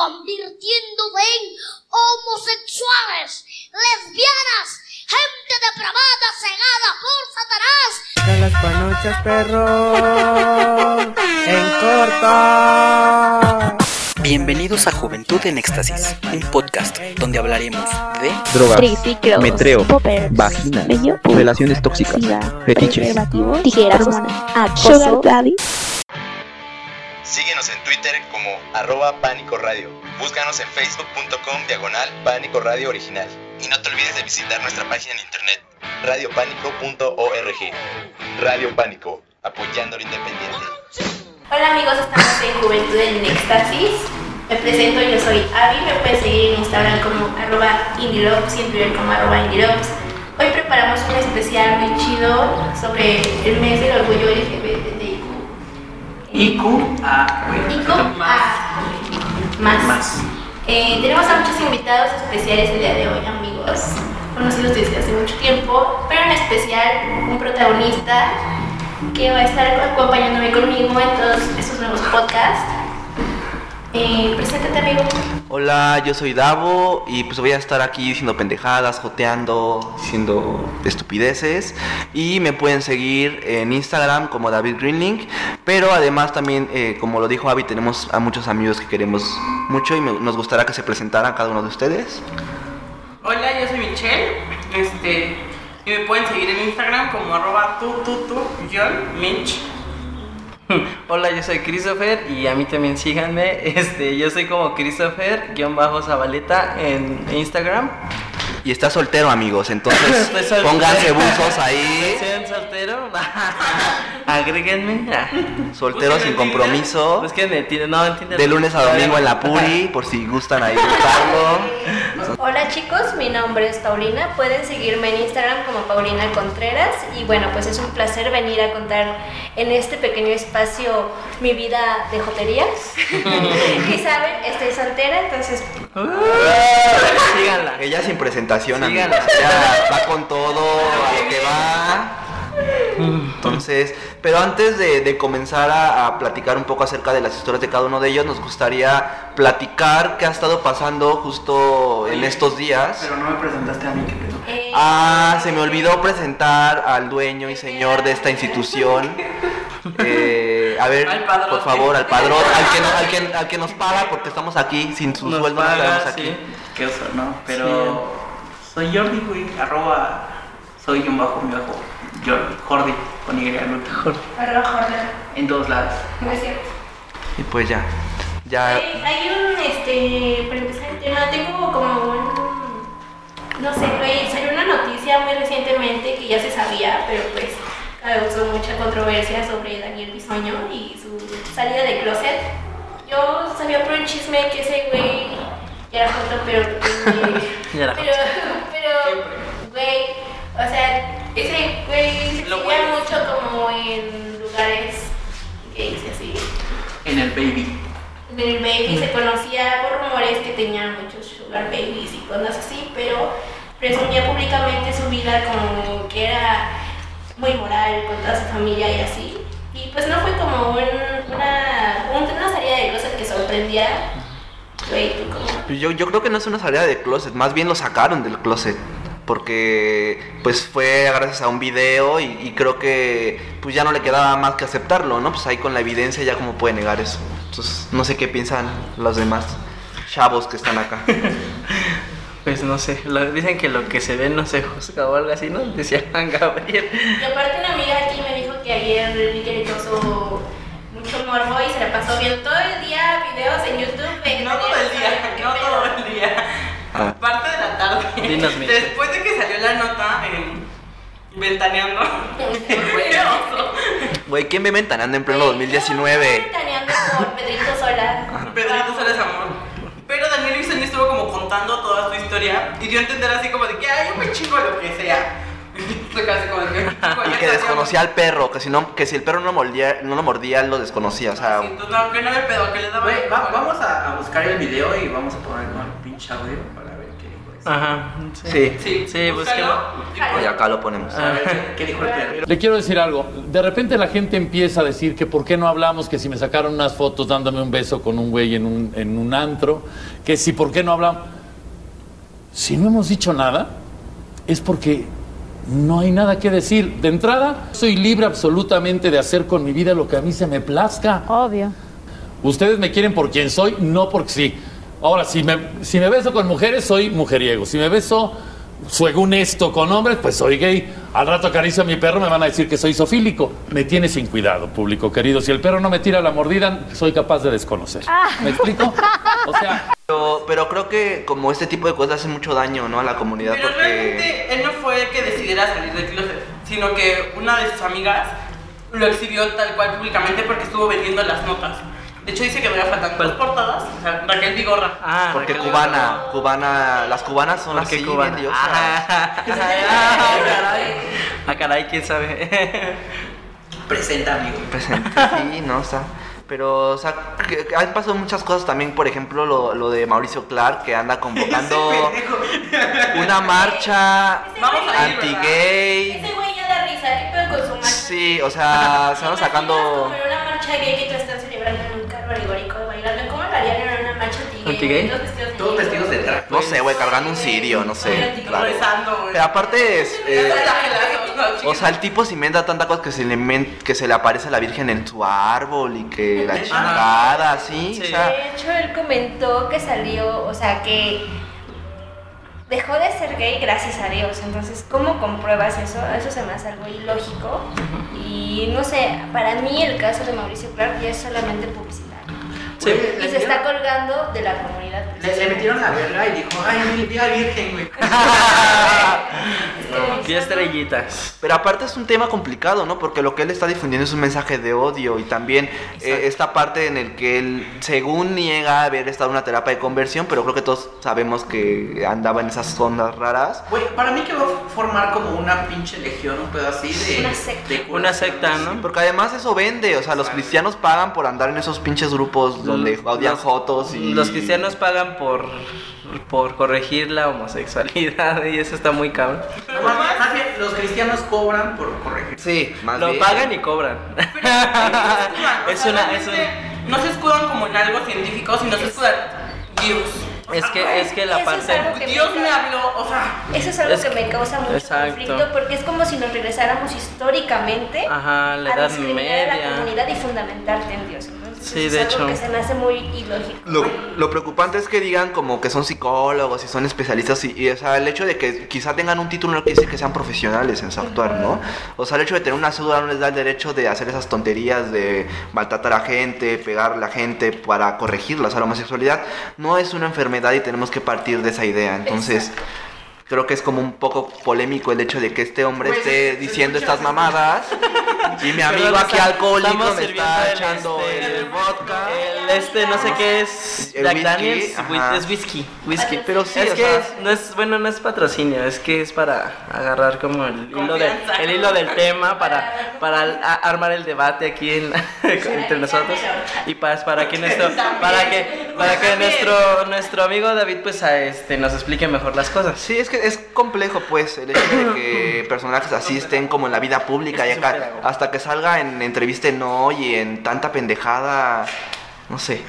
convirtiéndose en homosexuales, lesbianas, gente depravada, cegada por Satanás. De las panochas, perro. En corto. Bienvenidos a Juventud en Éxtasis, un podcast donde hablaremos de drogas, triciclos, metreo, poppers, vagina, bello, relaciones tóxicas, fetiches, tijeras, acoso, sugar daddy. Síguenos en Twitter como arroba Pánico Radio. Búscanos en facebook.com diagonal Pánico Radio Original. Y no te olvides de visitar nuestra página en internet, radiopánico.org. Radio Pánico, apoyando lo independiente. Hola amigos, estamos en Juventud en Éxtasis. Me presento, yo soy Avi, me pueden seguir en Instagram como arroba indielops y en Twitter como arroba indielops. Hoy preparamos un especial muy chido sobre el mes del orgullo LGBTIQ. IQ a IQ a más. más. Eh, tenemos a muchos invitados especiales el día de hoy, amigos, conocidos desde hace mucho tiempo, pero en especial un protagonista que va a estar acompañándome conmigo en todos estos nuevos podcasts. Eh, preséntate, amigo. Hola, yo soy Davo y pues voy a estar aquí diciendo pendejadas, joteando, diciendo estupideces y me pueden seguir en Instagram como David Greenlink, pero además también, eh, como lo dijo Avi, tenemos a muchos amigos que queremos mucho y me- nos gustaría que se presentaran cada uno de ustedes. Hola, yo soy Michelle. Este, y me pueden seguir en Instagram como arroba tu tu tu John Minch. Hola, yo soy Christopher y a mí también síganme. Este, yo soy como Christopher-Zabaleta en Instagram. Y está soltero, amigos, entonces soltero. pónganse buzos ahí, ¿Sean soltero? Agréguenme. soltero sin compromiso, Búsquenme, tiene- no, de lunes a domingo en la Puri, por si gustan ahí buscarlo. Hola chicos, mi nombre es Paulina. Pueden seguirme en Instagram como Paulina Contreras. Y bueno, pues es un placer venir a contar en este pequeño espacio mi vida de jotería. y saben, estoy soltera, entonces Síganla. Ella sin presentación, amigos. Ya va con todo, a lo que va. Entonces, pero antes de, de comenzar a, a platicar un poco acerca de las historias de cada uno de ellos, nos gustaría platicar qué ha estado pasando justo en estos días. Pero no me presentaste a mí, qué pedo. eh, Ah, se me olvidó presentar al dueño y señor de esta institución. Eh, a ver, por favor, al padrón, al que, no- al, que, al que nos paga porque estamos aquí, sin su Nos sueldo no paga, estaremos aquí. sí. Qué oso, ¿no? Pero soy Jordi, güey. Arroba soy un bajo, mi bajo. Jordi, Jordi, con Y al último. Arroba Jordan. En todos lados. No es cierto. Y pues ya, ya Hay, hay un, este, para empezar el tema, tengo como un, no sé, güey, salió una noticia muy recientemente que ya se sabía, pero pues causó mucha controversia sobre Daniel Bisoño y su salida de closet. Yo sabía por un chisme que ese güey ya era joto, pero, Ya era pero, pero, güey, o sea, ese güey se bueno. mucho como en lugares gays y así. En el baby. En el baby se conocía por rumores que tenían muchos sugar babies y cosas así, pero presumía públicamente su vida como que era muy moral con toda su familia y así. Y pues no fue como un- una, un- una salida de closet que sorprendiera. Güey, tú. Pues Yo, yo creo que no es una salida de closet, más bien lo sacaron del closet. Porque pues fue gracias a un video y, y creo que pues ya no le quedaba más que aceptarlo, ¿no? Pues ahí con la evidencia ya como puede negar eso. Entonces no sé qué piensan los demás chavos que están acá. Pues no sé, lo- dicen que lo que se ve no se juzga o algo así, ¿no? Decía Juan Gabriel. Y aparte una amiga aquí me dijo que ayer Enrique le morbo y se la pasó viendo todo el día videos en YouTube de No todo el día, ¿Qué no pedo? todo el día. Ah. Parte de la tarde. Dinos. Después de que salió la nota en Ventaneando. Güey, ¿quién ve ventaneando en pleno Güey, 2019? yo ventaneando por Pedrito Sola. Pedrito Sola es amor. Pero Daniel Bisoño estuvo como contando toda su historia y dio a entender así como de que, ay, yo me chingo lo que sea. Y que desconocía al perro, que si no, que si el perro no mordía, no lo mordía, lo desconocía. O sea, Sí, tú no, que no me pedo, que le daba. Güey, va- vamos a, a buscar el video y vamos a poner con el pinche audio para ver qué dijo. Ajá. Sí. Sí, Sí, búsquelo. Y acá lo ponemos. Ah. ¿Qué dijo el perro? Le quiero decir algo. De repente la gente empieza a decir que por qué no hablamos, que si me sacaron unas fotos dándome un beso con un güey en un, en un antro, que si por qué no hablamos. Si no hemos dicho nada, es porque no hay nada que decir. De entrada, soy libre absolutamente de hacer con mi vida lo que a mí se me plazca. Obvio. Ustedes me quieren por quien soy, no porque sí. Ahora, si me, si me beso con mujeres, soy mujeriego. Si me beso, según esto, con hombres, pues soy gay. Al rato acaricio a mi perro, me van a decir que soy sofílico. Me tiene sin cuidado, público querido. Si el perro no me tira la mordida, soy capaz de desconocer. ¿Me explico? O sea, Pero, pero creo que como este tipo de cosas hacen mucho daño, ¿no? A la comunidad Pero porque... realmente él no fue el que decidiera salir del closet, sino que una de sus amigas lo exhibió tal cual públicamente porque estuvo vendiendo las notas. De hecho dice que me faltan dos portadas, o sea, Raquel Vigorra. Ah, Porque Raquel cubana, cubana, las cubanas son ¿Por qué así, cubana? bien diosas. Ah, caray. Ah, caray, quién sabe. Presenta, amigo. Presente, sí, no, o sea, pero, o sea, que- que han pasado muchas cosas también, por ejemplo, lo, lo de Mauricio Clark, que anda convocando una marcha anti-gay. Ese güey ya da risa, ¿qué pedo con su marcha? Sí, o sea, se van sacando... Como en una marcha gay que tú estás ¿Anti-gay? Todos vestidos de Todos gay. vestidos de drag. No sé, güey, cargando un cirio, no sé, claro. Pero aparte es... eh, o sea, el tipo se inventa tanta cosa que se le, men- que se le aparece a la Virgen en su árbol y que la chingada, así, o Sí. sea... De hecho, él comentó que salió, o sea, que dejó de ser gay gracias a Dios. Entonces, ¿cómo compruebas eso? Eso se me hace algo ilógico. Y no sé, para mí el caso de Mauricio Clark ya es solamente publicidad. Sí. Y se está colgando de la comunidad. Le, le metieron la verga y dijo, ay, mi vida virgen, güey. Qué estrellitas. Pero aparte es un tema complicado, ¿no? Porque lo que él está difundiendo es un mensaje de odio y también eh, esta parte en el que él, según niega haber estado en una terapia de conversión, pero creo que todos sabemos que andaba en esas ondas raras. Güey, para mí que va a formar como una pinche legión, un pedo así de. Una secta. de. Una secta, ¿no? Porque además eso vende, o sea, los cristianos pagan por andar en esos pinches grupos donde Los- odian jotos y... Los cristianos pagan por, por corregir la homosexualidad y eso está muy cabrón. No, más, más bien, los cristianos cobran por corregir. Sí, más Lo bien. pagan y cobran. Pero no Es una- es No se escudan como en algo científico, sino se escudan Dios. Es que, es que la Eso parte... Dios me me habló, o sea, Eso es algo Es que que- me causa mucho Exacto. conflicto porque es como si nos regresáramos históricamente Ajá, la a edad discriminar a la media. comunidad y fundamentarte en Dios. Sí, es de algo hecho. que se me hace muy ilógico. Lo, lo preocupante es que digan como que son psicólogos y son especialistas y, y, o sea, el hecho de que quizá tengan un título no quiere decir que sean profesionales en su actuar, ¿no? O sea, el hecho de tener una cédula no les da el derecho de hacer esas tonterías de maltratar a gente, pegar a la gente para corregirla. O sea, la homosexualidad no es una enfermedad y tenemos que partir de esa idea. Entonces, creo que es como un poco polémico el hecho de que este hombre Güey, esté diciendo estas mamadas y mi amigo aquí está- alcohólico me está el, echando este, el vodka. El este, no sé qué es. El Jack whisky, Daniels, ajá. whi- es whisky. Whisky. Pero sí, es que sea- es- no es, bueno, no es patrocinio, es que es para agarrar como el hilo, del, el hilo del tema, para, para a- armar el debate aquí en- entre nosotros. Y para, para que nuestro, para que, para que nuestro, nuestro amigo David pues a este, nos explique mejor las cosas. Sí, es que es complejo, pues, el hecho de que personajes así estén como en la vida pública y acá, hasta que salga en entrevista en hoy y en tanta pendejada, no sé,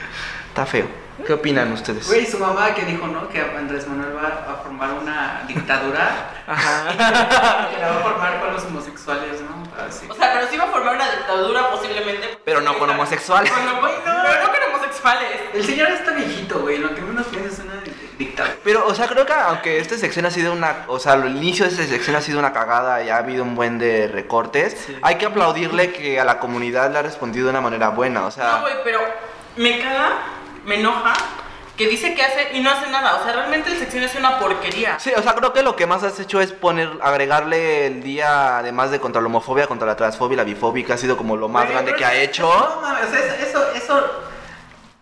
está feo. ¿Qué opinan ustedes? Güey, su mamá que dijo, ¿no? Que Andrés Manuel va a formar una dictadura. Ajá. que la va a formar con los homosexuales, ¿no? Así. o sea, pero sí va a formar una dictadura posiblemente. Pero no con homosexuales. Pero no con homosexuales. El señor está viejito, güey. Lo que menos piensa es una di- dictadura. Pero, o sea, creo que aunque esta sección ha sido una, o sea, el inicio de esta sección ha sido una cagada y ha habido un buen de recortes, Sí. hay que aplaudirle que a la comunidad le ha respondido de una manera buena, o sea... No, güey, pero me caga, me enoja que dice que hace y no hace nada. O sea, realmente el sección es una porquería. Sí, o sea, creo que lo que más has hecho es poner, agregarle el día, además de contra la homofobia, contra la transfobia y la bifobia, que ha sido como lo más grande pero que ha hecho. No mames, eso, eso, eso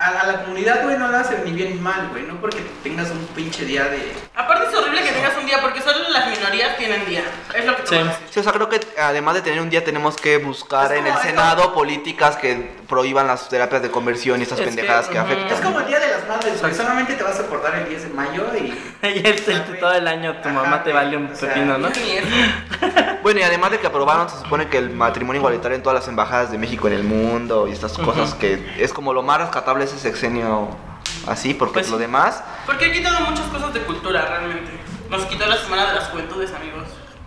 a la, a la comunidad, güey, no la hace ni bien ni mal, güey. No porque tengas un pinche día de. Aparte es horrible que tengas un día porque solo las minorías tienen día. Es lo que te decir. Sí, o sea, creo que además de tener un día tenemos que buscar en el Senado políticas que prohíban las terapias de conversión y estas Es que, pendejadas que, ujú. afectan. Es como el día de las madres, güey. Solamente te vas a acordar el 10 de mayo y. Y el, el- todo el año tu Ajá, mamá te vale un o sea, pepino, ¿no? Bueno, y además de que aprobaron, se supone que el matrimonio igualitario en todas las embajadas de México en el mundo y estas cosas que es como lo más rescatable ese sexenio así, porque Pues lo demás, Porque ha quitado muchas cosas de cultura realmente. Nos quitó la semana de las juventudes, amigos.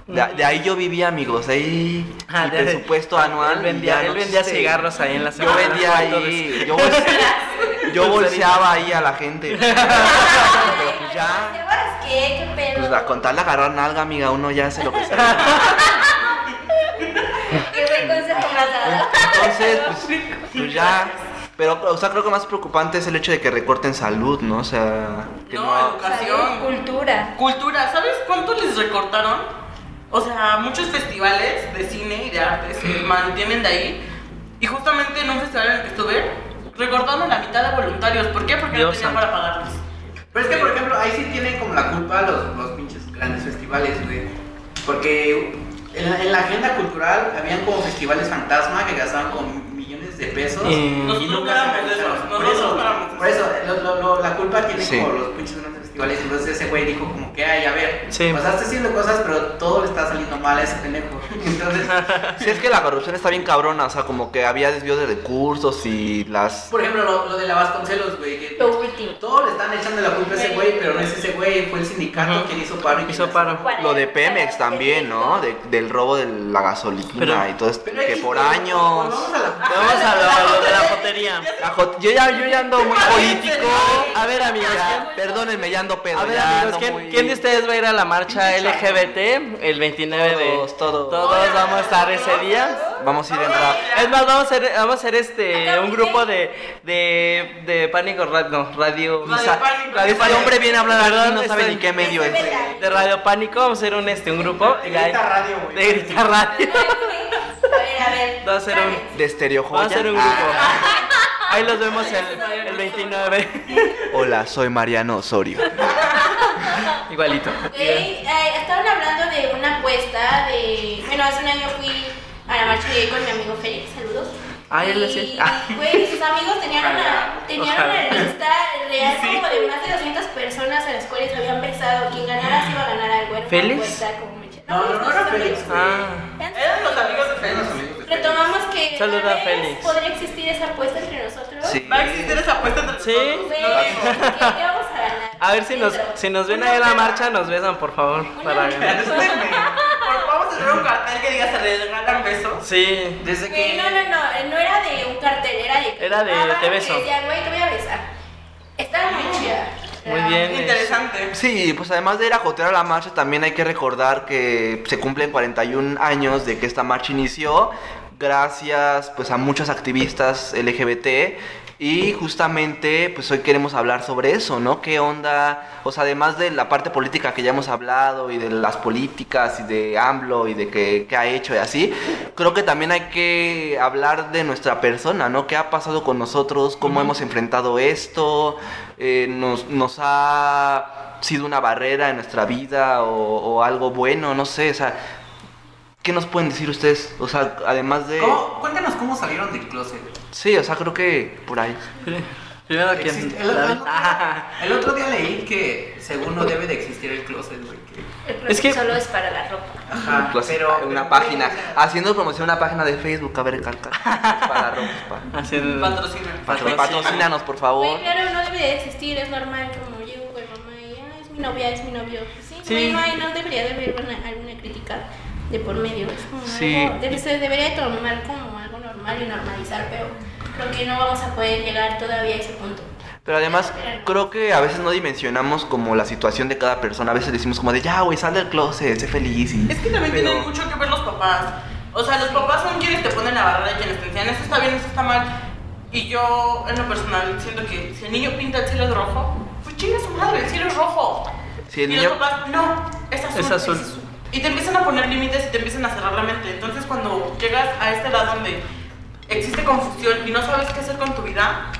De, de ahí yo vivía, amigos, ahí Ah, mi de- presupuesto anual. Él vendía, él vendía cigarros ahí en la Yo semana de vendía ahí, yo, bolse- yo bolseaba ahí a la gente. Pero pues ya, ¿Ahora qué? ¿Qué pedo? pues a contarle agarrar nalga, amiga, uno ya hace lo que sea. Qué buen consejo. Entonces, pues, pues ya. Pero, o sea, creo que más preocupante es el hecho de que recorten salud, ¿no? O sea, que No, no. educación. Salud, cultura. Cultura, ¿sabes cuánto les recortaron? O sea, muchos festivales de cine y de arte se mantienen de ahí. Y justamente en un festival en el que estuve, recortaron la mitad de voluntarios. ¿Por qué? Porque no Dios tenían santo. para pagarles. Pero es que, por ejemplo, ahí sí tienen como la culpa los, los pinches grandes festivales, güey. Porque en la, en la agenda cultural habían como festivales fantasma que gastaban como millones de pesos. Y- Nosotros nunca no éramos se de esos, realizaron. Por eso, no éramos de por eso lo- lo- lo- la culpa tiene Sí. como los pinches grandes festivales. Entonces ese güey dijo como que, ay, a ver, Sí. está haciendo cosas, pero todo le está saliendo mal a ese pendejo. Entonces, Sí, es que la corrupción está bien cabrona, o sea, como que había desvío de recursos y las. por ejemplo, lo, lo de la Vasconcelos, güey, que Lo último. todo le están echando la culpa a ese güey, pero no es ese güey, fue el sindicato quien hizo paro y Hizo paro. Lo de Pemex también, ¿no? De- del robo de la gasolina Pero- y todo esto. Pero Que por años. Vamos a la Vamos a lo, lo de la jotería. La yo, ya, yo ya ando muy político. A ver, amigos, Ya, perdónenme, ya ando pedo. A ver, ya amigos, ¿quién, muy- quién de ustedes va a ir a la marcha LGBT el 29 de... Todos, todos. Todos vamos a estar ese día. Vamos a ir en rap. Es más, vamos a hacer, vamos a hacer este, un grupo de, de, de Pánico Radio, no, Radio... Radio Sa- Pánico. Este Pánico. hombre viene a hablar aquí no sabe ni qué medio es. De Radio Pánico, vamos a hacer un, este, un grupo. De Grita Radio, güey. De Grita Radio. A ver, a ver. Vamos a hacer un, De Stereo vamos a Joya. hacer un grupo. Ah, Ahí los vemos el, el 29. hola, soy Mariano Osorio. Igualito. Ok, eh, estaban hablando de una apuesta de... Bueno, hace un año fui a la marcha gay con mi amigo Félix, saludos. Ah, él Y, decía. Ah. Güey, sus amigos tenían una, tenían Ojalá. una lista real como de más de 200 personas a las cuales habían besado. Quien ganara se iba a ganar algo. Era ¿Félix? como No, no, era. Félix. Ah. Eran los amigos de Félix. Retomamos que Saluda tal a vez Félix. podría existir esa apuesta entre nosotros. Sí. Va a existir esa apuesta entre Sí. nosotros. Lo digo. ¿qué, qué vamos a ganar? A ver si nos, si nos ven ahí en la marcha, nos besan, por favor. Para ganar. Vamos a hacer un cartel que diga se regalan besos. Sí. Desde que. no, no, no, no era de un cartel, era de Era de te y beso. Decían, güey, te voy a besar. Estaba muy chida. Muy bien. Interesante. Sí, pues además de ir a jotear a la marcha, también hay que recordar que se cumplen 41 años de que esta marcha inició, gracias pues a muchos activistas LGBT y justamente pues hoy queremos hablar sobre eso, ¿no? ¿Qué onda? O sea, además de la parte política que ya hemos hablado y de las políticas y de AMLO y de qué, qué ha hecho y así, creo que también hay que hablar de nuestra persona, ¿no? ¿Qué ha pasado con nosotros? ¿Cómo hemos enfrentado esto? Eh, nos, nos ha sido una barrera en nuestra vida o, o algo bueno, no sé, o sea, ¿qué nos pueden decir ustedes? O sea, además de... ¿Cómo? Cuéntanos cómo salieron del closet. Sí, o sea, creo que por ahí. Primero que Existe- el, el- el otro día leí que según no debe de existir el closet, güey. Es que- closet solo es para la ropa. Ajá, pero una pero, página, güey, haciendo promoción una página de Facebook, a ver, calca. Para ropas, pa. Así el- Patrocina. Patro- Patrocínanos, por favor. Güey, claro, no debe de existir, es normal, como llego con mamá y ah, es mi novia, es mi novio. Sí, Sí. güey, no, hay, no debería de haber una- alguna crítica de por medio. Es como Sí. algo, debe, se debería de tomar como algo normal y normalizar, pero creo que no vamos a poder llegar todavía a ese punto. Pero además, creo que a veces no dimensionamos como la situación de cada persona. A veces decimos como de, ya, güey, sal del closet, sé feliz. Y... Es que también Pero- tienen mucho que ver los papás. O sea, los papás son quienes te ponen la barrera y quienes te enseñan esto está bien, esto está mal. Y yo, en lo personal, siento que si el niño pinta el cielo de rojo, pues chinga su madre, el cielo es rojo. Si el y niño... los papás, no, es azul. Es azul. Y te empiezan a poner límites y te empiezan a cerrar la mente. Entonces, cuando llegas a esta edad donde existe confusión y no sabes qué hacer con tu vida,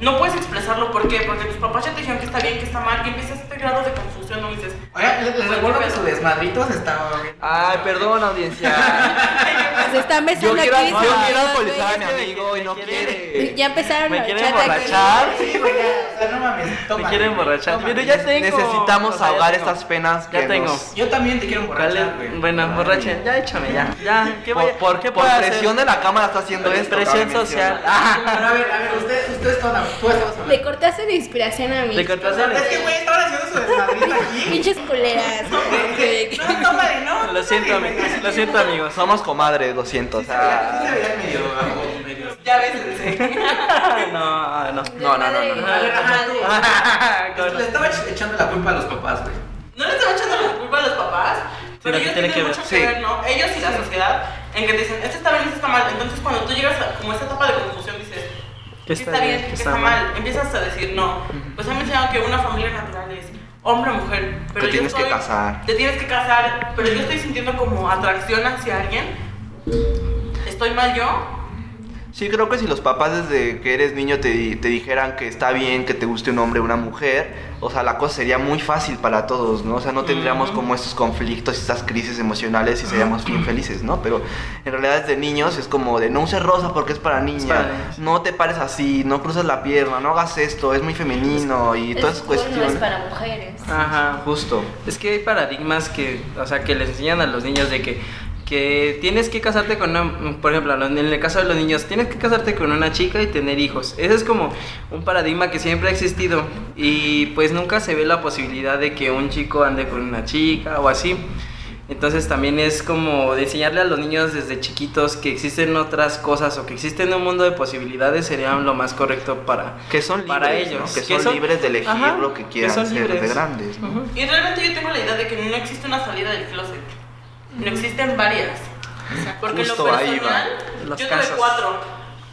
no puedes expresarlo. ¿Por qué? Porque tus papás ya te dijeron que está bien, que está mal, que empiezas este grado de confusión, ¿no? Y dices, Oigan, les, recuerdo que su desmadrito se estaba bien. Ay, perdón, audiencia. Se están Yo besando quiero, aquí. yo quiero alcoholizar a mi amigo y no quiere. Ya empezaron ¿Me a quiere emborrachar? Sí, güey, ya, o sea, no mames, toma. Me quiere emborrachar. Toma. Pero ya tengo. Necesitamos O sea, ahogar tengo. estas penas que Ya tengo. nos- Yo también te quiero emborrachar, Dale, güey. bueno, borrache. Ya échame, ya. Ya. ¿Qué voy Por, a- por, qué por presión hacer? de la cámara está haciendo esto. Presión social. mencionar. Pero a ver, a ver, usted, usted es toda, tú estabas hablando. Le cortaste de inspiración a mí. Le cortaste Es que, güey, estaban haciendo su desmadrito aquí. Pinches culeras. güey. No, no, madre, no. Lo siento, amigos. Lo siento, amigos. Somos comadres, lo siento. O Sí se veía- sí se sea, veía medio, algo, medio. ya ves, sí. No, no. no, no, no, no. A ver, ajá, tú. Con- Le estaba ech- echando la culpa a los papás, güey. No le estaba echando la culpa a los papás, pero lo que ellos tiene tienen que ver. mucho que Sí. ver, ¿no? Ellos y la sociedad, en que te dicen, este está bien, este está mal. Entonces, cuando tú llegas a como esta etapa de confusión, dices, ¿Qué ¿qué está bien, qué está mal? Empiezas a decir, no. Pues me enseñaron que una familia natural es hombre o mujer. Pero Te yo tienes que estoy- casar. Te tienes que casar, pero yo estoy sintiendo como atracción hacia alguien. ¿Estoy mal yo? Sí, creo que si los papás desde que eres niño te, te dijeran que está bien que te guste un hombre o una mujer, o sea, la cosa sería muy fácil para todos, ¿no? O sea, no tendríamos como estos conflictos y estas crisis emocionales y seríamos bien felices, ¿no? Pero en realidad desde niños es como de no uses rosa porque es para niña, para no te pares así, no cruces la pierna, no hagas esto, es muy femenino y todas esas no cuestiones. es para mujeres. Ajá. Justo. Es que hay paradigmas que, o sea, que les enseñan a los niños de que, que tienes que casarte con una, por ejemplo, en el caso de los niños, tienes que casarte con una chica y tener hijos. Ese es como un paradigma que siempre ha existido y pues nunca se ve la posibilidad de que un chico ande con una chica o así. Entonces también es como de enseñarle a los niños desde chiquitos que existen otras cosas o que existen un mundo de posibilidades sería lo más correcto para, Que son libres, para ¿no? ellos. Que son libres de elegir Ajá, lo que quieran ser de libres. grandes, ¿no? Ujú. Y realmente yo tengo la idea de que no existe una salida del closet. No existen varias. Porque Justo lo ahí personal, yo tuve cuatro.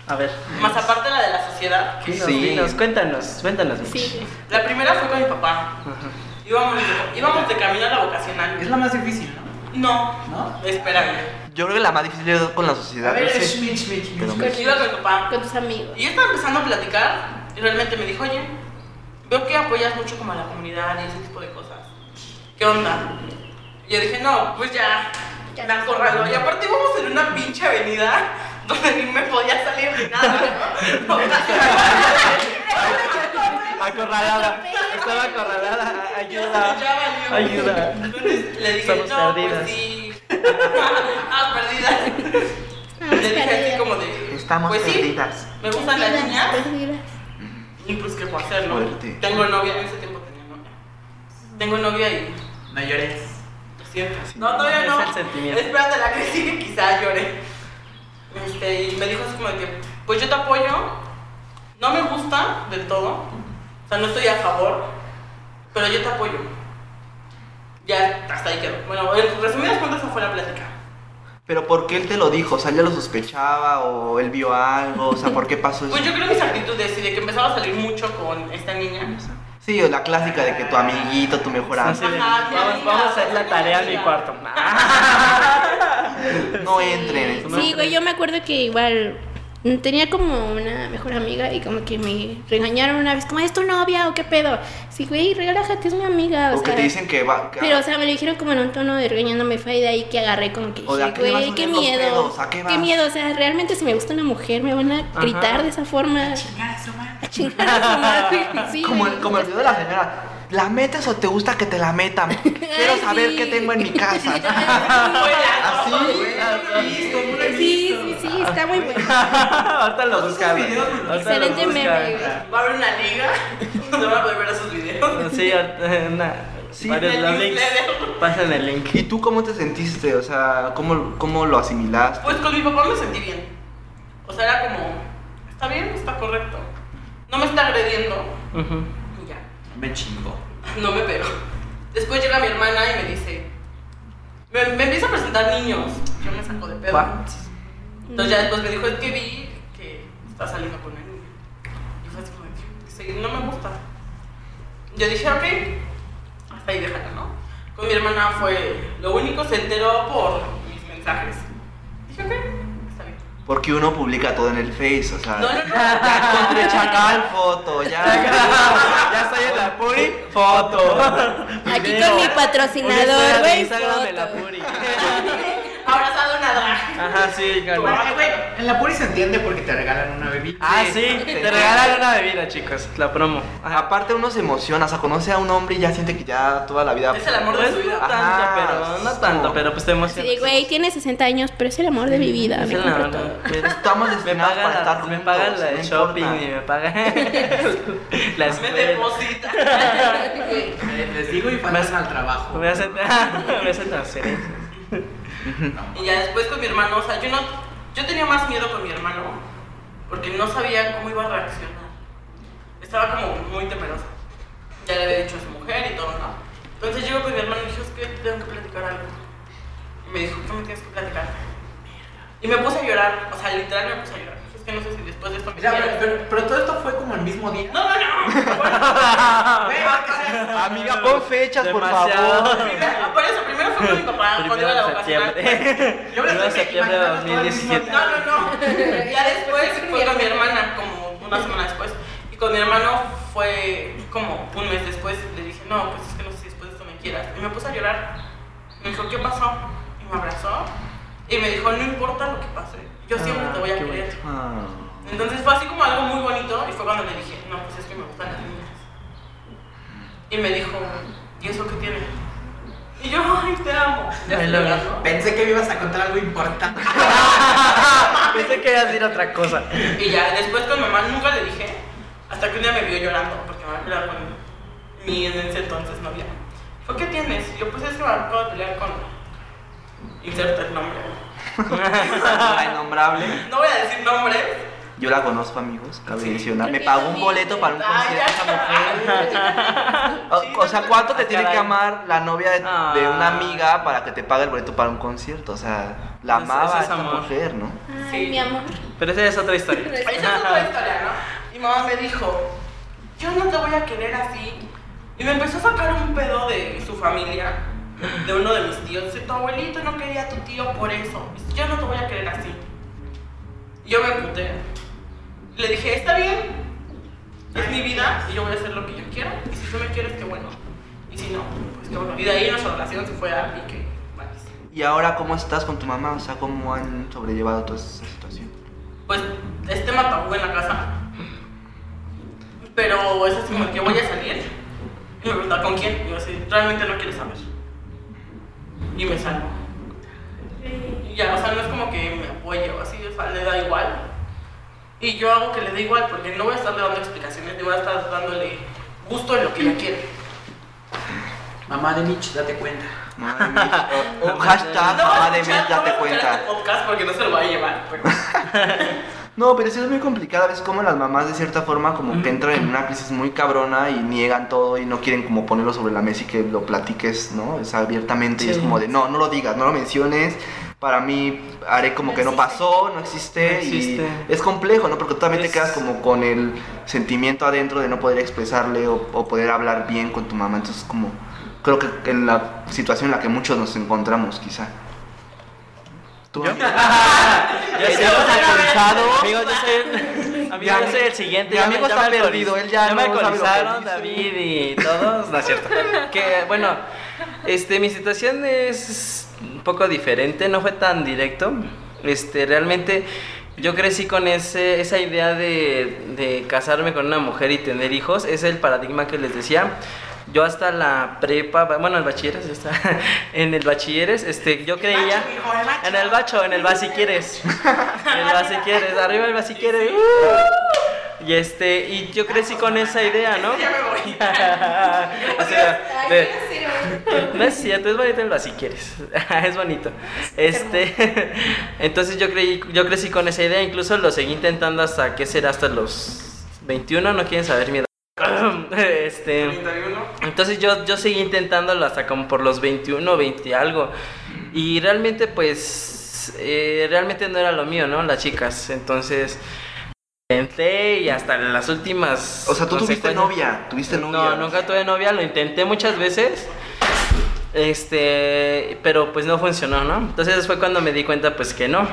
A ver. Más aparte la de la sociedad. que- Dinos, Sí. dinos, cuéntanos, cuéntanos. Sí. La primera fue con mi papá. Ajá. Íbamos, íbamos de camino a la vocacional. Es la más difícil, ¿no? No, ¿No? espérame. Yo creo que la más difícil es con la A sociedad. ver, no sé. Schmidt, Schmidt, Schmidt. Pero- Con- Iba con mi papá. Con tus amigos. Y yo estaba empezando a platicar y realmente me dijo, oye, veo que apoyas mucho como a la comunidad y ese tipo de cosas. ¿Qué onda? Y yo dije, no, pues ya, me acorraló. Y aparte íbamos en una pinche avenida donde ni me podía salir ni nada, Acorralada. Estaba acorralada. Ayuda. ya valió. Ayuda. Entonces le dije, Estamos no, perdidas. pues sí. ah, perdida. Le dije así como de, Estamos pues sí, perdidas. me gustan las niñas. Perdidas. Y pues, ¿qué puedo hacer, no? Fuerte. Tengo novia, en ese tiempo tenía novia. Tengo novia y No llores. No, todavía no. Es el sentimiento. Espérate la que sigue, quizá llore. Este, y me dijo así como de que, pues yo te apoyo. No me gusta del todo. O sea, no estoy a favor. Pero yo te apoyo. Ya, hasta ahí quedó. Bueno, en resumidas cuentas, esa fue la plática. Pero ¿por qué él te lo dijo? O sea, ¿él ya lo sospechaba o él vio algo? O sea, ¿por qué pasó eso? Pues yo creo mis actitudes y de que empezaba a salir mucho con esta niña. Sí, o la clásica de que tu amiguito, tu mejor amigo. vamos, vamos a hacer la tarea en mi cuarto. No entren. Sí, güey, yo me acuerdo que igual tenía como una mejor amiga y como que me regañaron una vez, como, ¿es tu novia o qué pedo? Sí, güey, relájate, es mi amiga. O, O que sea, te dicen que va. que- Pero, o sea, me lo dijeron como en un tono de regañándome, fue de ahí que agarré como que O de, dije, ¿a qué güey, qué miedo. pedos? ¿A qué vas?" miedo, o sea, realmente si me gusta una mujer me van a gritar de esa forma. A chingar a su madre. Sí, Como, el- como el video de la señora. ¿La metes o te gusta que te la metan? Quiero Ay, saber sí. qué tengo en mi casa. Así. Sí, sí, sí, está muy bueno. Ahorita lo buscamos. Excelente buscan. meme. Va a haber una liga donde van a poder ver esos videos. Sí, ahorita- una, Sí, varios el links. link. ¿Y tú cómo te sentiste? O sea, ¿cómo, cómo lo asimilaste? Pues con mi papá me sentí bien. O sea, era como, está bien, está correcto. No me está agrediendo. Y ya. Me chingo. No me pegó. Después llega mi hermana y me dice, me, me empieza a presentar niños. Yo me saco de pedo. Entonces ya después me dijo, es que vi que está saliendo con una niña. Y fue así como, de que, sí, no me gusta. Yo dije, ok, hasta ahí déjala, ¿no? Con mi hermana fue lo único, se enteró por mis mensajes. Dije, ok, está bien. Porque uno publica todo en el Face, o sea. No, no, no. Ya encontré chacal, foto, ya. ya estoy en la Puri, foto. Aquí con mi patrocinador, güey. Instagram de la foto. Puri. Una drag. Ajá, sí, Ay, güey, en la Puri se entiende porque te regalan una bebida. Ah, sí, te regalan una bebida, chicos, la promo. Ajá. Aparte uno se emociona, o sea, conoce a un hombre y ya siente que ya toda la vida. Es el amor de Pues su no vida. tanto, Ajá, pero no tanto, pero pues te emociona. Sí, güey, tiene 60 años, pero es el amor de mi vida. Es Me el amor, Estamos Me destinados pagan para la, estar me pagan la de no shopping importa. y me pagan la Me escuela. deposita. Les, les digo y faltan al trabajo. Me hacen, me hacen transferencias. Y ya después con mi hermano, o sea, yo no, yo tenía más miedo con mi hermano porque no sabía cómo iba a reaccionar. Estaba como muy temerosa. Ya le había dicho a su mujer y todo, ¿no? Entonces llego con mi hermano y dije, es que tengo que platicar algo. Y me dijo, ¿qué me tienes que platicar? Y me puse a llorar, o sea, literal me puse a llorar. Que no sé si después de esto me siga- pero, pero- pero todo esto fue como el mismo día. No, no, no. Güey, Amiga, pon fechas, por favor. Primero- por eso, primero fue con mi papá cuando iba a la vocacional. Yo me estoy septiembre de imaginando todo el mismo 2017. No, no, no. Ya después fue con mi hermana, como una semana después. Y con mi hermano fue como un mes después. Le dije, no, pues es que no sé si después de esto me quieras. Y me puse a llorar. Me dijo, ¿qué pasó? Y me abrazó. Y me dijo, no importa lo que pase, yo siempre te voy a querer. Ah. Entonces fue así como algo muy bonito. Y fue cuando le dije, no, pues es que me gustan las niñas. Y me dijo, ¿y eso qué tiene? Y yo, ay, te amo. Ya Ay, estoy lo llorando. Pensé que me ibas a contar algo importante. Pensé que ibas a decir otra cosa. Y ya después con mi mamá nunca le dije, hasta que un día me vio llorando, porque me había peleado con mi en ese entonces novia. Fue, ¿qué tienes? Y yo, pues es que me acabo de pelear con. Inserta el nombre. La innombrable. No voy a decir nombres. Yo la conozco, amigos, cabe mencionar. Me pagó un boleto para un concierto esa mujer. O, o sea, ¿cuánto te Ah, tiene que amar la novia de, de Ah. una amiga para que te pague el boleto para un concierto? O sea, la Eso- amaba eso a es esta amor. mujer, ¿no? Ay, Sí. mi amor. Pero esa es otra historia. Esa es otra historia, ¿no? Y mamá me dijo, yo no te voy a querer así. Y me empezó a sacar un pedo de su familia, de uno de mis tíos. Dice, tu abuelito no quería a tu tío por eso. Dice, yo no te voy a querer así. Yo me emputé. Le dije, está bien, es mi vida y yo voy a hacer lo que yo quiero. Y si tú me quieres, qué bueno. Y si no, pues qué bueno. Y de ahí nuestra relación se fue a pique. malísimo. ¿Y ahora cómo estás con tu mamá? O sea, ¿cómo han sobrellevado toda esa situación? Pues es tema tabú en la casa. Pero es así como que voy a salir. Y me pregunta, ¿con quién? Y yo así, realmente no quiero saber. Y me salgo. Y ya, o sea, no es como que me apoye o así, o sea, le da igual. Y yo hago que le dé igual porque no voy a estarle dando explicaciones, ni voy a estar dándole gusto en lo que ella quiere. Mamá de Mitch, date cuenta. Mamá de Mitch, o- o hashtag mamá de Mitch, date no voy a escuchar cuenta. este podcast porque no se lo voy a llevar. Pero... No, pero sí es muy complicado. A veces como las mamás de cierta forma como que entran en una crisis muy cabrona y niegan todo y no quieren como ponerlo sobre la mesa y que lo platiques, ¿no? Es abiertamente y es como de no, no lo digas, no lo menciones. Para mí haré como que no pasó, no existe, No existe. y es complejo, ¿no? Porque tú también te quedas como con el sentimiento adentro de no poder expresarle o, o poder hablar bien con tu mamá. Entonces como creo que en la situación en la que muchos nos encontramos quizá. ¿Tú, ¿Yo? amigo? Ya hemos actualizado. Amigos, yo soy el, amigo, Mi yo soy el siguiente. mi ya me- amigo ya está me perdido, él ya me no que actualizaron, dice. David y todos. No es cierto. Que bueno, este, mi situación es un poco diferente, no fue tan directo. Este, realmente yo crecí con ese, esa idea de, de casarme con una mujer y tener hijos. Es el paradigma que les decía. Yo hasta la prepa, bueno, el bachilleres, ya está. en el bachilleres, este, yo creía... En el bacho, en el va si quieres. En el va si quieres, arriba el va si quieres. ¡Uh! Y este, y yo crecí con esa idea, ¿no? O sea, de- no es cierto, es bonito el va si quieres. es bonito. Este, entonces yo creí, yo crecí con esa idea, incluso lo seguí intentando hasta qué será hasta los 21, no quieren saber mi Este, entonces yo, yo seguí intentándolo hasta como por los 21, 20 y algo. Y realmente pues, eh, realmente no era lo mío, ¿no? Las chicas. Entonces, intenté y hasta las últimas... O sea, tú tuviste novia, tuviste novia. No, nunca tuve novia, lo intenté muchas veces. Este, pero pues no funcionó, ¿no? Entonces fue cuando me di cuenta pues que no.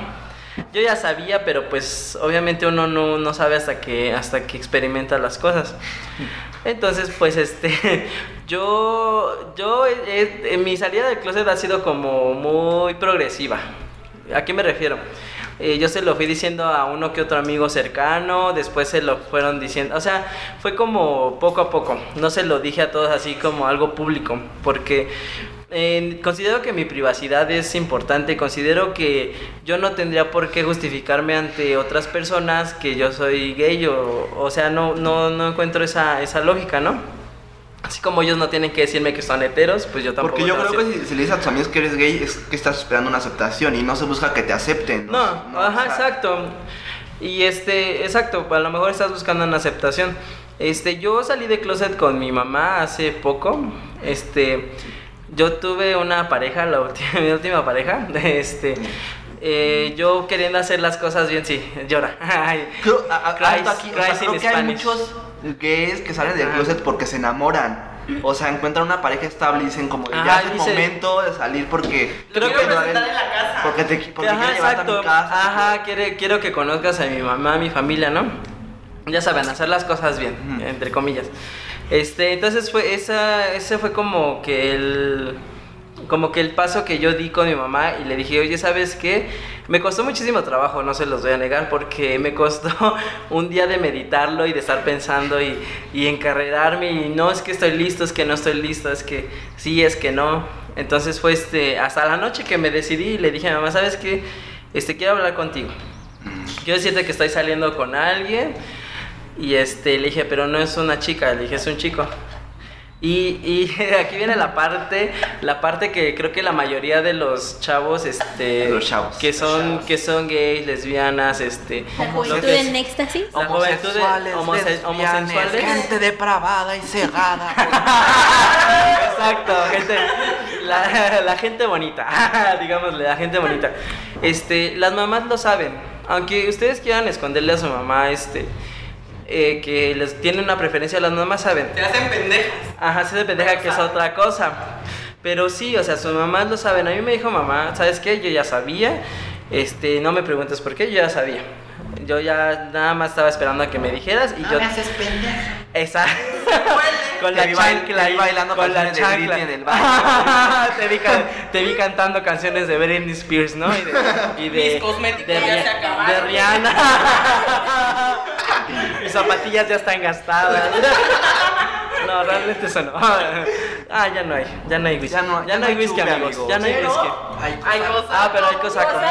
Yo ya sabía, pero pues obviamente uno no, no sabe hasta que, hasta que experimenta las cosas. Entonces, pues este, yo, yo, eh, en mi salida del closet ha sido como muy progresiva. ¿A qué me refiero? Eh, yo se lo fui diciendo a uno que otro amigo cercano, después se lo fueron diciendo, o sea, fue como poco a poco, no se lo dije a todos así como algo público, porque eh, considero que mi privacidad es importante, considero que yo no tendría por qué justificarme ante otras personas que yo soy gay o, o sea, no, no, no encuentro esa, esa lógica, ¿no? Así como ellos no tienen que decirme que son heteros, pues yo tampoco. Porque yo creo que si, si le dices a tus amigos que eres gay es que estás esperando una aceptación y no se busca que te acepten. No, ajá, o sea, exacto. Y este, exacto, a lo mejor estás buscando una aceptación. Este, yo salí de closet con mi mamá hace poco. Este, yo tuve una pareja, la última, mi última pareja. Este, eh, yo queriendo hacer las cosas bien, sí, llora. Ay, Creo, a- a- alto aquí, o sea, creo que hay Spanish. muchos gays que salen del closet porque se enamoran. O sea, encuentran una pareja estable y dicen como, Ajá, ya es el momento de salir porque... Creo que- en la casa. Porque te porque Ajá, quiero llevarte a mi casa. Ajá, quiere- quiero que conozcas a mi mamá, a mi familia, ¿no? Ya saben, hacer las cosas bien, Ujú. entre comillas. Este, entonces fue esa, ese fue como que el como que el paso que yo di con mi mamá y le dije, oye, ¿sabes qué? Me costó muchísimo trabajo, no se los voy a negar, porque me costó un día de meditarlo y de estar pensando y, y encarrerarme y no es que estoy listo, es que no estoy listo, es que sí, es que no. Entonces fue este, hasta la noche que me decidí y le dije a mi mamá, ¿sabes qué? Este, quiero hablar contigo. Quiero decirte que estoy saliendo con alguien y este, le dije, pero no es una chica, le dije, es un chico. Y, y aquí viene la parte, la parte que creo que la mayoría de los chavos, este, Los chavos. que son, que son gays, lesbianas, este, La juventud es- en éxtasis. la juventud de- homose- lesbianas, homosexuales. gente depravada y cegada. Exacto, gente, la, la gente bonita, digámosle, la gente bonita. Este, las mamás lo saben, aunque ustedes quieran esconderle a su mamá, este, eh, que les tienen una preferencia, las mamás saben. Te hacen pendejas. Ajá, se de pendeja que es otra cosa. Pero sí, o sea, sus mamás lo saben. A mí me dijo mamá, ¿sabes qué? Yo ya sabía. Este, no me preguntes por qué, yo ya sabía. Yo ya nada más estaba esperando a que me dijeras y yo. haces pendeja. Exacto. con Te la chancla ahí, bailando con la chancla. En el baño. te, vi can- te vi cantando canciones de Britney Spears, ¿no? Y de, y de, Mis cosméticos de, ya se acabaron. de Rihanna. Mis zapatillas ya están gastadas. No, realmente eso no. Ah, ya no hay, ya no hay whisky. Ya no- ya no hay whisky, amigos. amigos. Ya no hay whisky. hay Hay cosas. cosas. Ah, pero hay cosa con.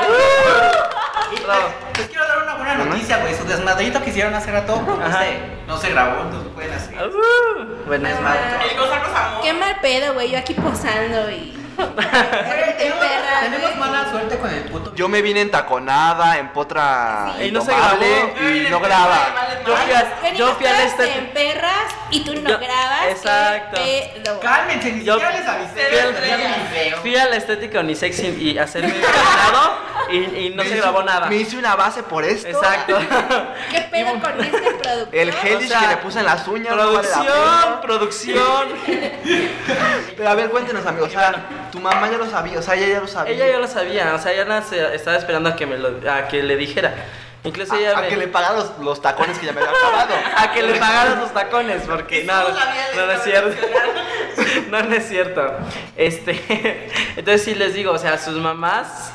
Y Bravo. les, quiero dar una buena noticia, güey. Su desmadrito que hicieron hace rato no se, no se grabó, entonces pueden hacer. Uh, bueno, es malo. El cosa cosa amor. Qué mal pedo, güey. Yo aquí posando y. Tenemos, mala suerte con el puto. Yo me vine en taconada, en potra Y no se grabó. y no graba. Yo fui, a- yo fui al este. en perras y tú no Yo- grabas. exacto. Cálmense, ni Yo- siquiera les avisé. Fui. Fui a la estética unisex y, y hacerme peinado y, y no Me se hice- grabó nada. Me hice una base por esto. Exacto. ¿Qué pedo con este producto? El hellish O sea, que le puse en las uñas. no vale la producción, producción. Pero a ver, cuéntenos, amigos. O sea, tu mamá ya lo sabía, o sea, ella ya lo sabía. Ella ya lo sabía, o sea, ella no se- estaba esperando a que me lo, a que le dijera. Incluso ella a, a me- que le pagara los, los tacones que ya me había acabado. a que le pagaran sus tacones, porque no, vía no, no es cierto. No, no es cierto. Este, entonces sí les digo, o sea, sus mamás,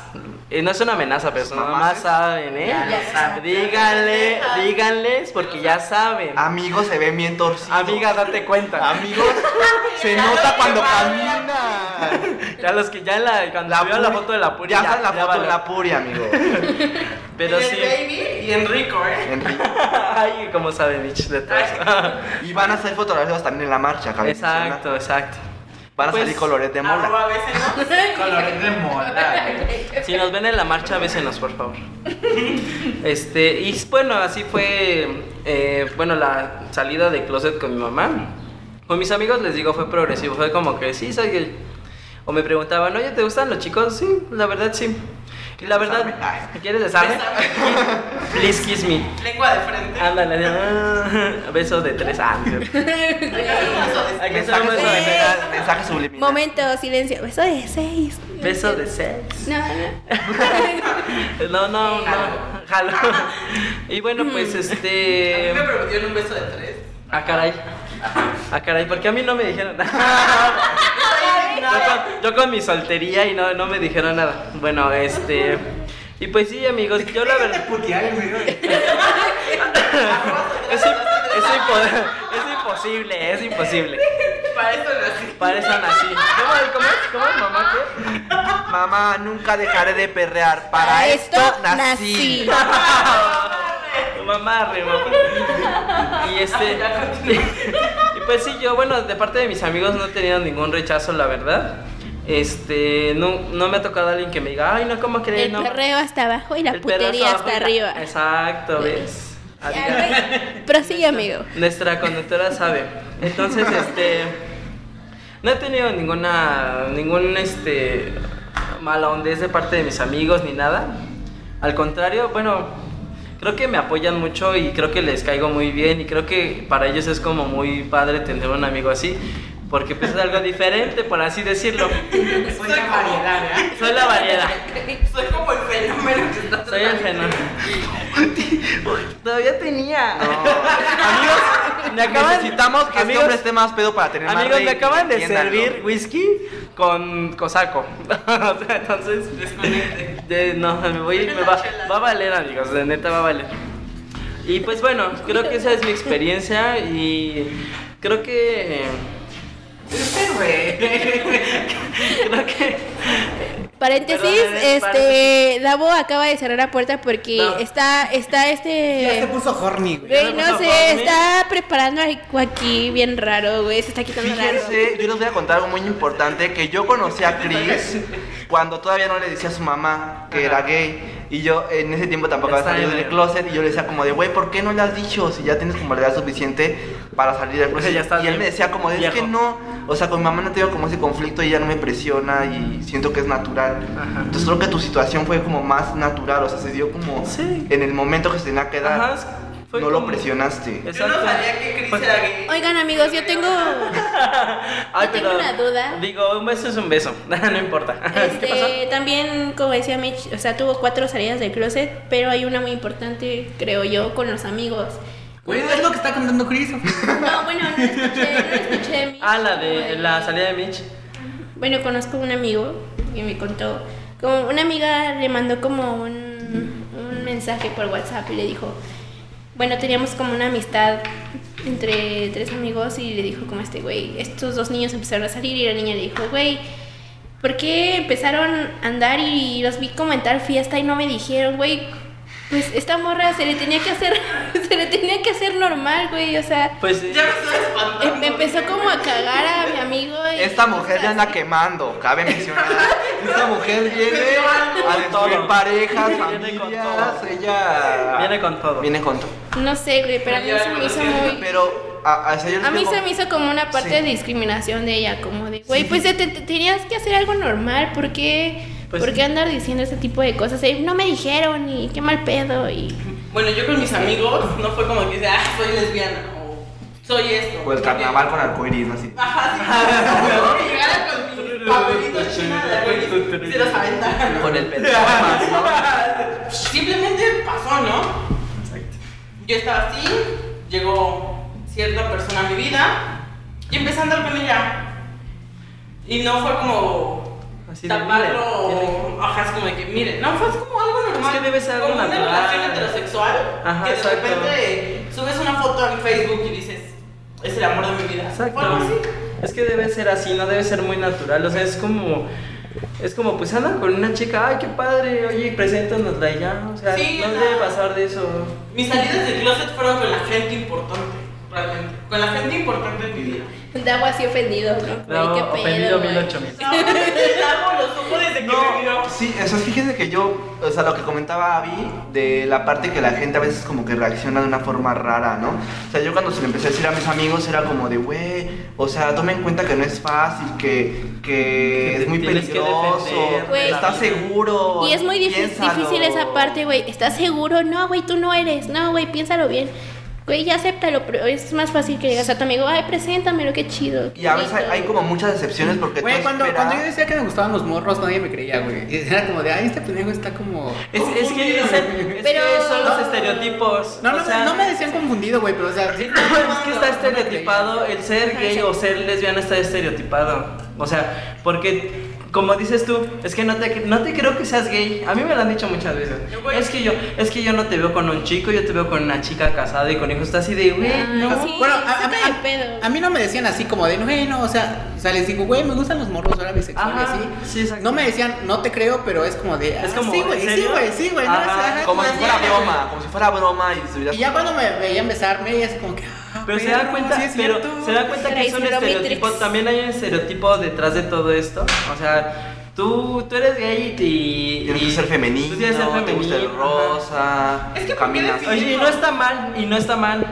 eh, no es una amenaza, pero mamás es- saben, ¿eh? Ya lo saben. Díganle, díganles, porque ya saben. Amigos, se ven bien torcidos. Amiga, date cuenta. Amigos, se nota cuando camina. Ya los que ya en la, cuando La la foto de la puri, Ya en la foto de la puri, amigo. Pero Y el sí. baby y Enrico, ¿eh? Enrique. Ay, cómo sabe Mitch de todo. Y van a hacer fotografías también en la marcha, cabe Exacto, exacto. Van a Pues, salir colores de mola. Arroba. Colores de moda, güey. Si nos ven en la marcha, bésenos, por favor. Este, y bueno, así fue, eh, bueno, la salida de closet con mi mamá. Con mis amigos, les digo, fue progresivo. Fue como que sí, soy gay. O me preguntaban, oye, ¿te gustan los chicos? Sí, la verdad, sí. Y la verdad, besarme? Ay. ¿quieres besarme? Please kiss me. Lengua de frente. Ándale, ah, beso de tres años. Hay que hacer un beso de seis. mensaje subliminal. Momento, silencio. Beso de seis. Beso de seis. No, no. No, no, no. Jalo. Y bueno, pues A mí este. me prometieron un beso de tres. Ah, caray. Ah, caray, porque a mí no me dijeron nada. Yo con, yo con mi soltería y no, no me dijeron nada. Bueno, este. Y pues sí, amigos, yo la verdad. Es, es impo- es imposible, es imposible. Para eso nací. Para eso nací. ¿Cómo, cómo es? ¿Cómo es, mamá? ¿Qué? Mamá, nunca dejaré de perrear. Para, Para esto, esto nací. nací. Mamá, re, mamá. Y este. Pues sí, yo, bueno, de parte de mis amigos no he tenido ningún rechazo, la verdad. Este, no, no me ha tocado alguien que me diga, ay, no, ¿cómo crees? El no, perreo hasta abajo y la el putería hasta la- arriba. Exacto, ¿ves? Ya. Prosigue, amigo. Nuestra conductora sabe. Entonces, este. No he tenido ninguna. ningún este. mala hondez de parte de mis amigos ni nada. Al contrario, bueno. Creo que me apoyan mucho y creo que les caigo muy bien y creo que para ellos es como muy padre tener un amigo así. Porque pues es algo diferente, por así decirlo. Soy la variedad, ¿verdad? Soy la variedad. Soy como el fenómeno que está Soy el fenómeno. Todavía tenía. amigos, me acaban Necesitamos que este amigos, hombre esté más pedo para tener más Amigos, me acaban de servir whisky con cosaco. o sea, entonces. de- no, me voy, me va, va a valer, amigos, de neta va a valer. Y pues bueno, creo que esa es mi experiencia y creo que. creo que. Paréntesis, Perdón, este, Davo acaba de cerrar la puerta porque No. está, está este... Ya se puso horny, güey. Güey, no sé, horny. está preparando algo aquí bien raro, güey, se está quitando raro. Fíjense, yo les voy a contar algo muy importante, que yo conocí a Chris cuando todavía no le decía a su mamá que era gay. Y yo en ese tiempo tampoco había salido del closet y yo le decía como de, güey, ¿por qué no le has dicho si ya tienes como la edad suficiente para salir del closet? Ya y él me decía como de, es que viejo". no, o sea, con mi mamá no tengo como ese conflicto y ella no me presiona y siento que es natural. Ajá. Entonces creo que tu situación fue como más natural, o sea, se dio como Sí. en el momento que se tenía que dar. Ajá, fue no lo presionaste. Yo no sabía que Chris Pues- era gay. Oigan, amigos, yo tengo... Ay, Yo tengo una duda. Digo, un beso es un beso. no importa. ¿Qué pasó? Este, también, como decía Mitch, o sea, tuvo cuatro salidas del closet, pero hay una muy importante, creo yo, con los amigos. Güey, es lo que está contando Chris. No, bueno, no escuché, no escuché de Mitch. Ah, la de la salida de Mitch. Bueno, conozco un amigo que me contó, como una amiga le mandó como un, un mensaje por WhatsApp y le dijo, bueno, teníamos como una amistad entre tres amigos y le dijo como este güey, estos dos niños empezaron a salir y la niña le dijo, güey, ¿por qué empezaron a andar y los vi como en tal fiesta y no me dijeron, güey? Pues esta morra se le tenía que hacer, se le tenía que hacer normal, güey, o sea, Pues Ya me estoy espantando. em- empezó como a cagar a mi amigo. y Esta mujer ya anda quemando, cabe mencionar. Esta mujer viene a destruir todo. parejas, Viene con familias, ella Viene con todo. viene con todo. No sé, güey, pero a mí se me hizo muy... Pero a, a, o sea, yo les A mí se me hizo como una parte Sí. de discriminación de ella, como de, güey, pues te, te- tenías que hacer algo normal, ¿por qué, Pues ¿por sí. qué andar diciendo ese tipo de cosas? Eh, no me dijeron y qué mal pedo y... Bueno, yo con mis amigos no fue como que dice, ah, soy lesbiana o soy esto. O el carnaval con arcoiris. Así. Ajá, sí. Llegara con mi papelito chino de arcoíris y se los aventaran. Con el ¿no? Simplemente pasó, ¿no? Yo estaba así, llegó cierta persona a mi vida y empecé a andar con ella. Y no fue como Así de, taparlo, mire, ajá, es como de que, mire, no, fue como algo normal. Es que debe ser algo como natural. una relación heterosexual, Ajá, que de exacto. repente subes una foto en Facebook y dices, es el amor de mi vida. Exacto. Algo así. Es que debe ser así, no debe ser muy natural. O sea, es como. Es como, pues anda con una chica, ay, qué padre, oye, preséntanosla y ya. O sea, Sí, no debe pasar de eso. Mis salidas del closet fueron con la gente importante, realmente. Con la gente importante en mi vida. Davo así ofendido, ¿no? Güey, No, qué pedo, ofendido güey. mil ocho mil. No, el agua lo supo desde que me vio. Sí, eso es, fíjense que yo, o sea, lo que comentaba Abby, de la parte que la gente a veces como que reacciona de una forma rara, ¿no? O sea, yo cuando se lo empecé a decir a mis amigos era como de, güey, o sea, toma en cuenta que no es fácil, que, que es muy peligroso, defender ¿estás seguro? Y es muy difí- Piénsalo. difícil esa parte, güey. ¿Estás seguro? No, güey, tú no eres. No, güey, piénsalo bien. Güey, ya acéptalo, pero es más fácil que llegas a tu amigo, ay, preséntamelo, qué chido. qué Y a veces hay, bonito". hay como muchas excepciones porque Güey, tú cuando, esperas- cuando yo decía que me gustaban los morros, nadie me creía, güey. Y Era como de, ay, este pendejo está como. Es, es que, es, el- es Pero- que son los estereotipos. No, no, o sea, no me decían confundido, güey, pero o sea, sí. Es que está estereotipado, el ser gay o ser lesbiana está estereotipado. O sea, porque como dices tú, es que no te, no te creo que seas gay. A mí me lo han dicho muchas veces. Es que yo, es que yo no te veo con un chico, yo te veo con una chica casada y con hijos. Está así de, güey, no. sí, Bueno, a, a mí, a- a mí no me decían así como de, güey, no, o sea, o sea, les digo, güey, me gustan los morros, ahora bisexual y Ajá, así. sí, exacto. No me decían, no te creo, pero es como de, Es ah, como, sí, güey, ¿en sí, güey, sí, güey, no, Ajá, o sea, ajá, como si sí, fuera broma, como si fuera broma y Y ya cuando me veían besarme, así como que, ah, Pero se perro, cuenta, sí pero se dan cuenta que es un estereotipo, también hay un estereotipo detrás de todo esto. O sea, tú, tú eres gay y, Tienes que ser femenino, tú tienes que ser te gusta el femenino, rosa, Es que, ¿por qué caminas. Oye, y no está mal, y no está mal.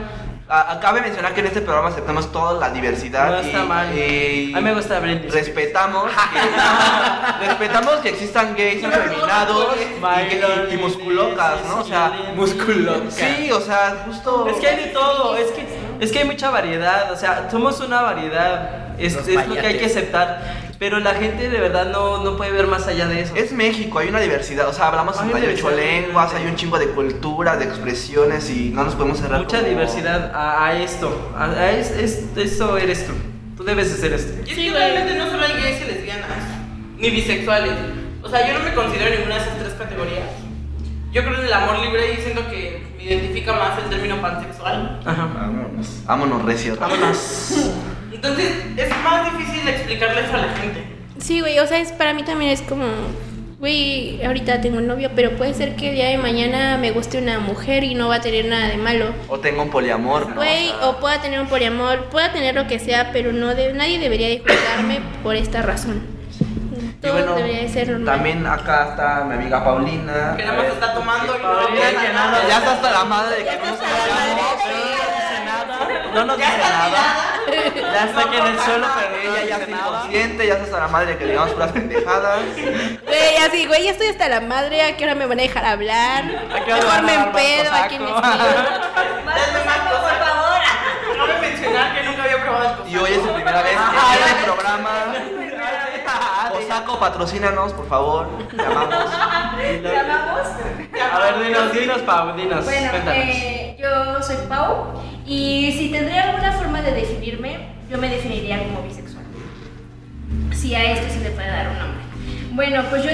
A- a- Cabe mencionar que en este programa aceptamos toda la diversidad. No está y- mal. y A mí me gusta Britney. Respetamos que, respetamos que existan gays afeminados y, y, y musculocas, ¿no? O sea, Musculocas. sí, o sea, justo. Es que hay de todo, es que, es que hay mucha variedad, o sea, somos una variedad, es, es lo que hay que aceptar. Pero la gente de verdad no, no puede ver más allá de eso. Es México, hay una diversidad, o sea, hablamos Hay 58 diversidad. lenguas, hay un chingo de culturas, de expresiones y no nos podemos cerrar. mucha como- diversidad a, a esto, a, a es, es- eso eres tú. Tú debes de ser esto. Y es Sí, que güey. realmente no solo hay gays y lesbianas, ni bisexuales. O sea, yo no me considero ninguna de esas tres categorías. Yo creo en el amor libre y siento que me identifica más el término pansexual. Ajá. Vámonos, vámonos, recio. Vámonos. Entonces es más difícil explicarle eso a la gente. Sí, güey, o sea, es, para mí también es como, güey, ahorita tengo un novio, pero puede ser que el día de mañana me guste una mujer y no va a tener nada de malo. O tengo un poliamor, ¿no? Güey, O sea, o pueda tener un poliamor, pueda tener lo que sea, pero no de, nadie debería de juzgarme por esta razón. Y Todo bueno, debería de ser normal. También acá está mi amiga Paulina. Que nada más está tomando y no que nada. nada. Ya está hasta la madre de que no nos No nos dice nada. Ya está aquí en el suelo, pero no Ella ya dice está nada. inconsciente, ya está hasta la madre de que digamos puras pendejadas. Güey, así, güey, ya estoy hasta la madre, ¿a qué hora me van a dejar hablar? ¿A qué hora Mejor me me empedo, aquí me cosaco? Denme más cosas, por favor. Cabe mencionar que nunca había probado el. Y hoy es su primera vez que viene el programa. Patrocínanos, por favor. Te amamos. ¿Llamamos? A ver, dinos, dinos, Pau, dinos. Bueno, cuéntanos. eh, yo soy Pau y si tendría alguna forma de definirme, yo me definiría como bisexual. Si a esto se le puede dar un nombre. Bueno, pues yo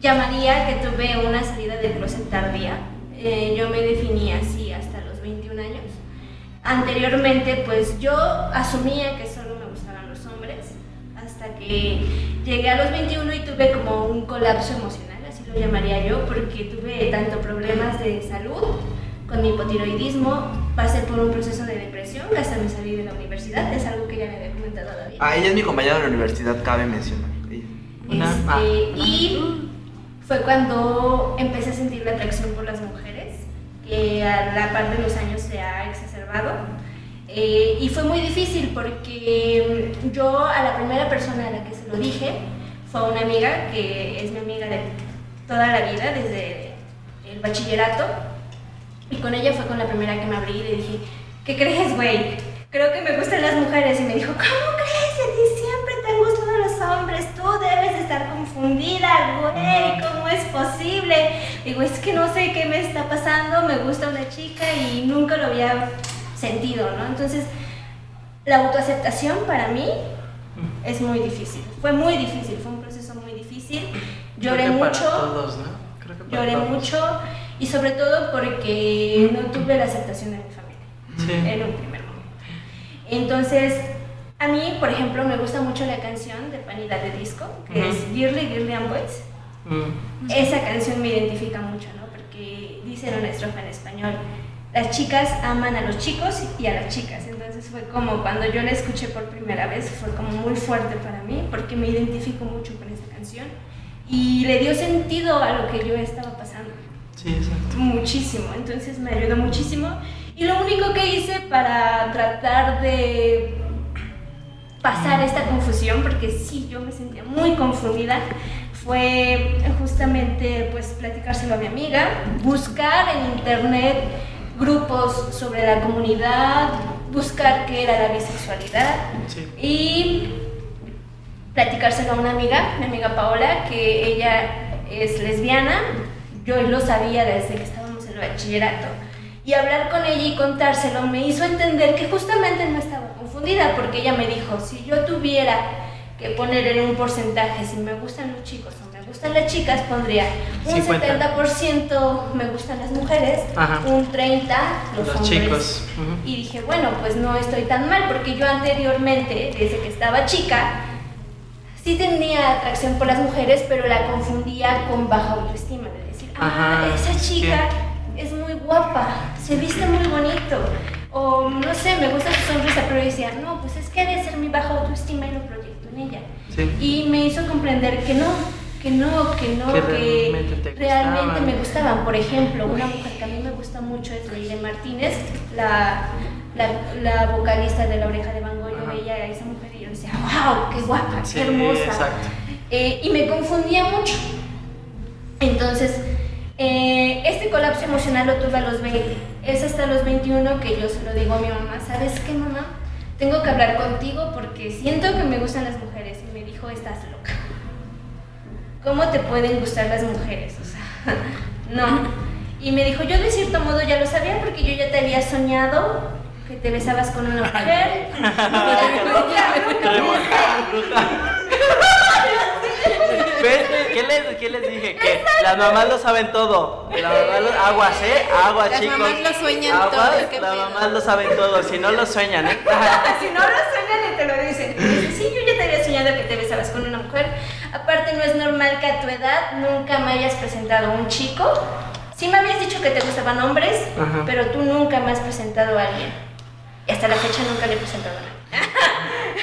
llamaría que tuve una salida del closet tardía. Eh, yo me definí así hasta los 21 años. Anteriormente, pues yo asumía que solo me gustaban los hombres hasta que llegué a los 21 y tuve como un colapso emocional, así lo llamaría yo, porque tuve tanto problemas de salud con mi hipotiroidismo, pasé por un proceso de depresión, hasta me salí de la universidad, es algo que ya le había comentado a David. Ah, ella es mi compañera de la universidad, cabe mencionar. Una- Este, ah. Y fue cuando empecé a sentir la atracción por las mujeres, que a la par de los años se ha exacerbado. Eh, y fue muy difícil porque mm, yo a la primera persona a la que se lo dije fue a una amiga que es mi amiga de toda la vida, desde el bachillerato. Y con ella fue con la primera que me abrí y le dije, ¿qué crees, güey? Creo que me gustan las mujeres. Y me dijo, ¿cómo crees? A ti siempre te han gustado los hombres. Tú debes de estar confundida, güey. ¿Cómo es posible? Digo, es que no sé qué me está pasando. Me gusta una chica y nunca lo había sentido, ¿no? Entonces, la autoaceptación para mí es muy difícil. Fue muy difícil, fue un proceso muy difícil. Lloré Creo que para mucho. todos, ¿no? Creo que para Lloré todos. mucho y sobre todo porque no tuve la aceptación de mi familia Sí. en un primer momento. Entonces, a mí, por ejemplo, me gusta mucho la canción de Panidad de Disco, que Ujú. es Girly, Girly and Boys. Mm. Esa canción me identifica mucho, ¿no? Porque dice en una estrofa en español, las chicas aman a los chicos y a las chicas. Entonces fue como cuando yo la escuché por primera vez, fue como muy fuerte para mí, porque me identifico mucho con esa canción. Y le dio sentido a lo que yo estaba pasando Sí, exacto. muchísimo, entonces me ayudó muchísimo. Y lo único que hice para tratar de pasar esta confusión, porque sí, yo me sentía muy confundida, fue justamente pues platicárselo a mi amiga, buscar en internet grupos sobre la comunidad, buscar qué era la bisexualidad y platicárselo a una amiga, mi amiga Paola, que ella es lesbiana, yo lo sabía desde que estábamos en el bachillerato. Y hablar con ella y contárselo me hizo entender que justamente no estaba confundida, porque ella me dijo, si yo tuviera que poner en un porcentaje si me gustan los chicos o gustan las chicas, pondría un 50. 70% me gustan las mujeres, Ajá. un 30% los, Los hombres. chicos. Ujú. Y dije, bueno, pues no estoy tan mal, porque yo anteriormente, desde que estaba chica, sí tenía atracción por las mujeres, pero la confundía con baja autoestima, de decir, ah, Ajá, esa sí. chica es muy guapa, se viste muy bonito, o no sé, me gusta su sonrisa, pero decía, no, pues es que ha de ser mi baja autoestima y lo proyecto en ella. Sí. Y me hizo comprender que no, que no, que no, Que realmente me gustaban. Por ejemplo, una mujer que a mí me gusta mucho es Leire Martínez, la, la, la vocalista de La Oreja de Van Gogh. Yo veía a esa mujer y yo decía, wow, qué guapa, Sí, qué hermosa. exacto. Eh, y me confundía mucho. Entonces, eh, este colapso emocional lo tuve a los 20. Es hasta los 21 que yo se lo digo a mi mamá, ¿sabes qué mamá? Tengo que hablar contigo porque siento que me gustan las mujeres. Y me dijo, estás loca. ¿Cómo te pueden gustar las mujeres? O sea, no. Y me dijo, yo de cierto modo ya lo sabía porque yo ya te había soñado que te besabas con una mujer. ¿Qué les, ¿Qué les dije? Que las mamás lo saben todo. La mamá lo- aguas, ¿eh? Aguas, Las chicos. mamás lo sueñan Aguas, todo, Las mamás lo saben todo. Si no lo sueñan, ¿eh? si no lo sueñan y te lo dicen. Aparte, no es normal que a tu edad nunca me hayas presentado a un chico. Sí me habías dicho que te gustaban hombres, Ajá. pero tú nunca me has presentado a alguien. Y hasta la fecha nunca le he presentado a nadie.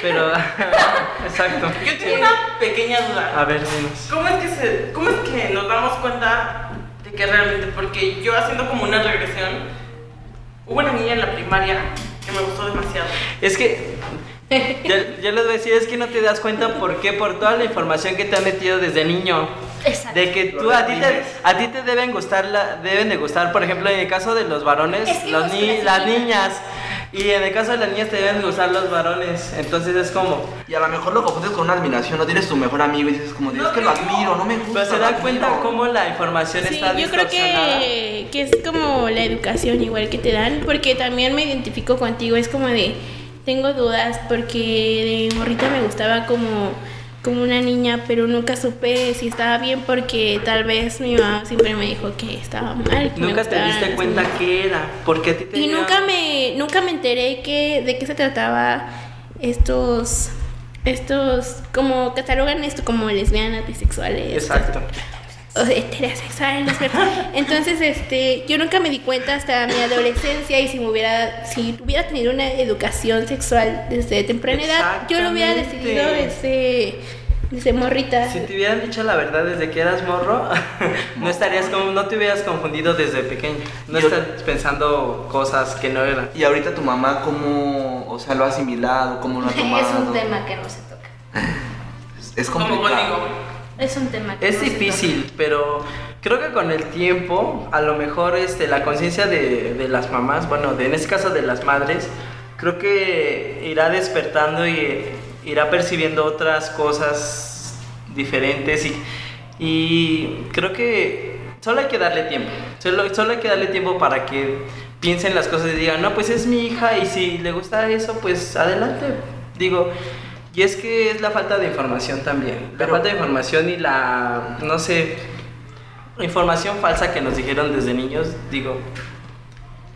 Pero, exacto. Yo tengo una pequeña duda. A ver, dinos. ¿Cómo es, que se, ¿Cómo es que nos damos cuenta de que realmente, porque yo haciendo como una regresión, hubo una niña en la primaria que me gustó demasiado. Es que ya, ya les voy a decir, es que no te das cuenta por qué, por toda la información que te han metido desde niño. Exacto. De que tú a ti te, a ti te deben gustar la, deben de gustar, por ejemplo, en el caso de los varones, Es que los ni- las niñas. Y en el caso de las niñas te deben de gustar los varones. Entonces es como. Y a lo mejor lo confundes con una admiración, no tienes tu mejor amigo y dices como, es que lo admiro, no me gusta. Pero se dan cuenta admiro". cómo la información Sí, está yo creo que, que es como la educación igual que te dan, porque también me identifico contigo, es como de, tengo dudas porque de morrita me gustaba como, como una niña, pero nunca supe si estaba bien porque tal vez mi mamá siempre me dijo que estaba mal. que Nunca te diste cuenta niñas. qué era. Porque a ti te Y nunca me, nunca me enteré que, de qué se trataba estos, estos, como catalogan esto como lesbianas, bisexuales. Exacto. O sea, heterosexuales, lesbianas. Entonces, este, yo nunca me di cuenta hasta mi adolescencia y si me hubiera, si hubiera tenido una educación sexual desde temprana edad, yo lo hubiera decidido desde, desde morrita. Si te hubieran dicho la verdad desde que eras morro, no estarías como, no te hubieras confundido desde pequeño. No Yo- estás pensando cosas que no eran. Y ahorita tu mamá, ¿cómo, o sea, lo ha asimilado? ¿Cómo lo ha tomado? Es un tema que no se toca. Es Como complicado. conmigo. Es un tema que Es no difícil, pero creo que con el tiempo, a lo mejor este, la conciencia de, de las mamás, bueno, de, en este caso de las madres, creo que irá despertando y irá percibiendo otras cosas diferentes y, y creo que solo hay que darle tiempo, solo, solo hay que darle tiempo para que piensen las cosas y digan, no, pues es mi hija y si le gusta eso, pues adelante. Digo, y es que es la falta de información también. La falta de información y la, no sé, información falsa que nos dijeron desde niños, digo,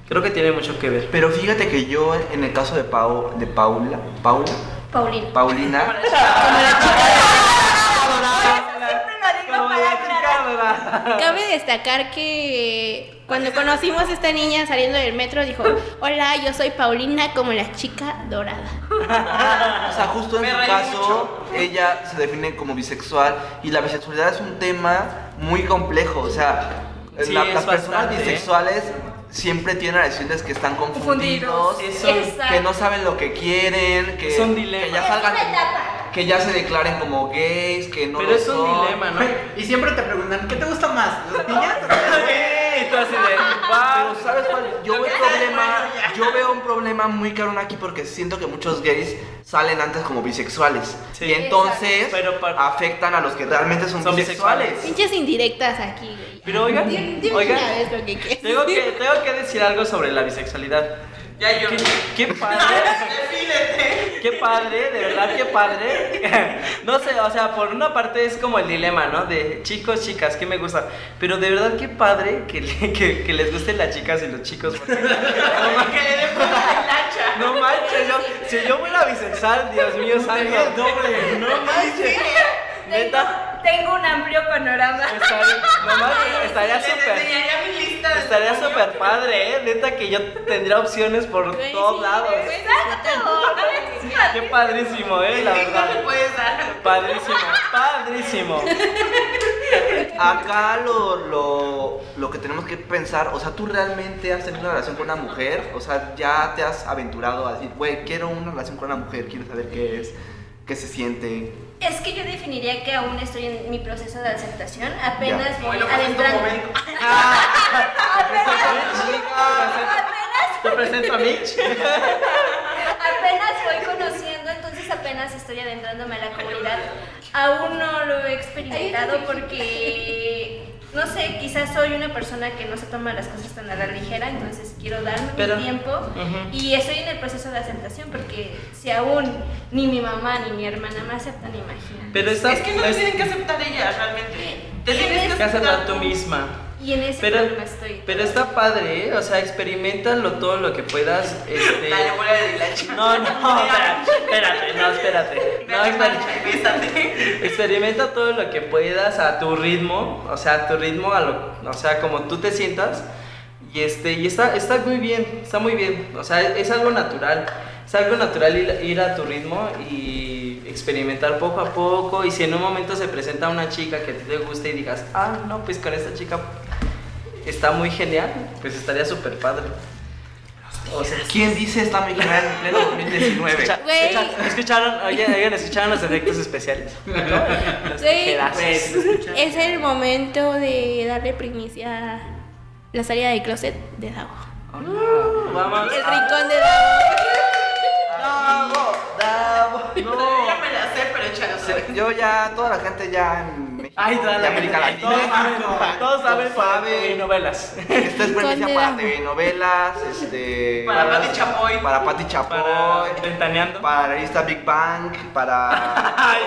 creo que tiene mucho que ver. Pero fíjate que yo, en el caso de, Pau, de Paula, Paula. Paulina. Paulina, Cabe destacar que cuando conocimos a esta niña saliendo del metro dijo, hola, yo soy Paulina como la chica dorada. o sea, justo en su caso, ella se define como bisexual y la bisexualidad es un tema muy complejo. O sea, Sí, la- es las personas ¿eh? bisexuales siempre tienen a decirles que están confundidos, que no saben lo que quieren, que, Es un dilema. que ya salgan, que ya se declaren como gays, que no Pero lo es un dilema, ¿no? Y siempre te preguntan, ¿qué te gusta más? ¿Las niñas o las mujeres? y tú así de, wow. Pero ¿sabes cuál? Yo veo, problema, yo veo un problema muy cabrón aquí porque siento que muchos gays salen antes como bisexuales. Y entonces afectan a los que realmente son, Son bisexuales. Pinches indirectas aquí, güey. Pero oigan, oigan, tengo que, tengo que decir algo sobre la bisexualidad. Ya yo. Qué, qué padre. Qué padre, de verdad, qué padre. No sé, o sea, por una parte es como el dilema, ¿no? De chicos, chicas, ¿qué me gusta? Pero de verdad, qué padre que, le- que, que les gusten las chicas y los chicos. porque- No manches, no manches, yo, si yo fuera bisexual, Dios mío, santo. doble, no manches. Neta, Tengo un amplio panorama. estaría, súper. Estaría súper padre, ¿eh? Neta que yo tendría opciones por Güey, todos sí, lados. Exacto. Qué padrísimo, ¿eh? La Sí, verdad. Padrísimo, padrísimo. Acá lo, lo, lo que tenemos que pensar, o sea, tú realmente has tenido una relación con una mujer, o sea, ya te has aventurado a decir, güey, quiero una relación con una mujer, quiero saber qué es, qué se siente. Es que yo definiría que aún estoy en mi proceso de aceptación. Apenas Ya. voy Bueno, pues adentrando. momento. Te presento a Mitch. Apenas voy conociendo, entonces apenas estoy adentrándome a la comunidad. Aún no lo he experimentado porque, no sé, quizás soy una persona que no se toma las cosas tan a la ligera, entonces quiero darme Pero- mi tiempo y estoy en el proceso de aceptación porque si aún ni mi mamá ni mi hermana me aceptan, imagínate. Pero está, Es que no es- tienen que aceptar ellas realmente. Te tienes es- que aceptar tú misma. Y en ese Pero, problema estoy. pero está padre, ¿eh? O sea, experimentalo todo lo que puedas. Este... Dale, bola de dilacha. No, no, espérate, espérate, no, espérate. No, espérate. bésate. Experimenta todo lo que puedas a tu ritmo, o sea, a tu ritmo, a lo, o sea, como tú te sientas. Y este, y está, está muy bien, está muy bien. O sea, es algo natural. Es algo natural ir, ir a tu ritmo y experimentar poco a poco. Y si en un momento se presenta una chica que te guste y digas, ah, no, pues con esta chica está muy genial, pues estaría súper padre. O sea, ¿Quién dice está muy genial en pleno 2019? Escucha- escucha- ¿Escucharon? Oigan, oigan, ¿escucharon los efectos especiales? Los Güey, tijerazos. es el momento de darle primicia a la salida del closet de Davo. Vamos. El rincón de Davo. Davo, Davo. Yo ya me la sé, pero échalo otra vez. Yo ya, toda la gente ya en México Ay, toda y la América Latina. Todos saben, todos saben. Esto es premisa Con para telenovelas, este... Para Pati Chapoy. Para Pati Chapoy. Para Ventaneando. Para la revista Big Bang, para... Ay.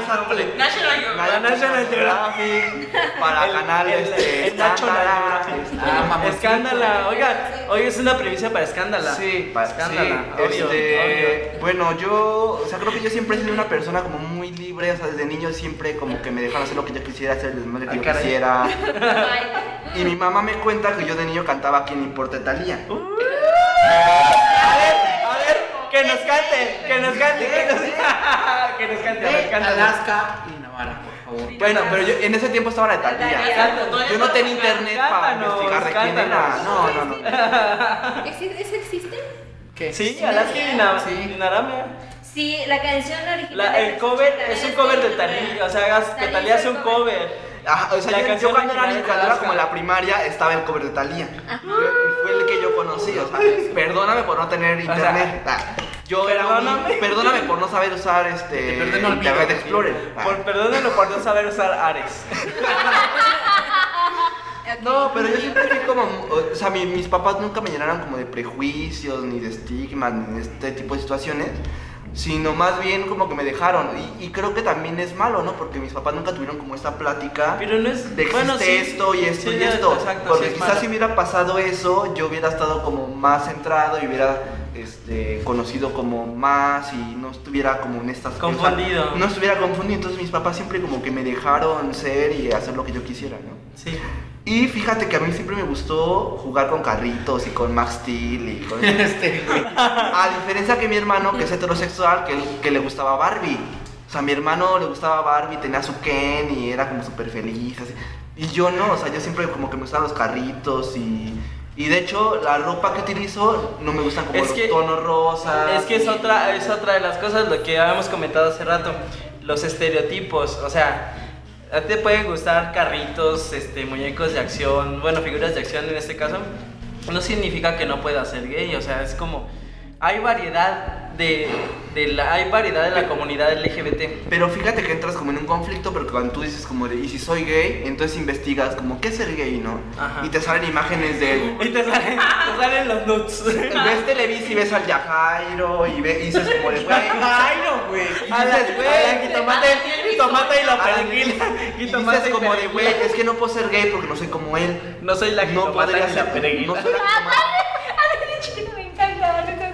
National Geographic. Para National Geographic, para El- canal el- este, el Nacho Escándala, Geographic. este, Ah. Escándala, oigan, hoy es una primicia para Escándala. Sí, pa- Escándala, sí, obvio, este, bueno, yo, o sea, creo que yo siempre he sido una persona como muy libre, o sea, desde niño siempre como que me dejaron hacer lo que yo quisiera, hacer el desmadre que Ah, yo caray. quisiera. Y mi mamá me cuenta que yo de niño cantaba ¿Quién importa Talía? A ver, a ver, que nos cante, que nos cante, que nos, que nos cante, a ver. Alaska y Navarra, por favor. Bueno, pero yo en ese tiempo estaba la de Talía. Yo no tenía internet para investigar de quién era. No, no, no. ¿Exi- ¿Eso existe? ¿Qué? Sí, Alaska y Dina- Sí. La canción original. La- el cover es un cover de Talía, o sea, hagas- que Talía hace un cover. Ajá, o sea, La yo, yo canción cuando era cuando era como en la primaria, estaba el cover de Talía. Y fue el que yo conocí, o sea, perdóname por no tener internet. Ah, yo era un, perdóname. perdóname por no saber usar este Te perdón, olvido. Internet Explorer. Ah. Por, perdónenlo por no saber usar Ares. No, pero yo siempre fui como, o sea, mi- mis papás nunca me llenaron como de prejuicios, ni de estigmas, ni de este tipo de situaciones, sino más bien como que me dejaron. Y, y creo que también es malo, ¿no? Porque mis papás nunca tuvieron como esta plática Pero no es. de existe bueno, sí. esto y esto Sí, y esto. exacto, porque sí es quizás malo. si hubiera pasado eso, yo hubiera estado como más centrado y hubiera este, conocido como más y no estuviera como en estas cosas. Confundido. No estuviera confundido. Entonces mis papás siempre como que me dejaron ser y hacer lo que yo quisiera, ¿no? Sí. Y fíjate que a mí siempre me gustó jugar con carritos y con Max Steel y con... Este, güey. A diferencia que mi hermano, que es heterosexual, que, que le gustaba Barbie. O sea, a mi hermano le gustaba Barbie, tenía su Ken y era como súper feliz. Así. Y yo no, o sea, yo siempre como que me gustaban los carritos y... Y de hecho, la ropa que utilizo no me gustan como Es los que- tonos rosas. Es que es otra, es otra de las cosas, lo que habíamos comentado hace rato, los estereotipos, o sea, te pueden gustar carritos, este, muñecos de acción, bueno, figuras de acción en este caso, no significa que no puedas ser gay, o sea, es como hay variedad de, de la, hay variedad en la comunidad LGBT. Pero fíjate que entras como en un conflicto, porque cuando tú dices como de, y si soy gay, entonces investigas como, ¿qué es ser gay, no? Ajá. Y te salen imágenes de... Y te salen, te salen los nuts. Ves Televisa y ves al Yajairo y, ve, y dices como de, güey... Jairo, güey. Y A la dices, güey, a la jitomate, jitomate y la a la- perejil. Y dices como de, güey, es que no puedo ser gay porque no soy como él. No soy la No jitomata podría ni la perejil. No soy la jitomata. me encanta, me encanta.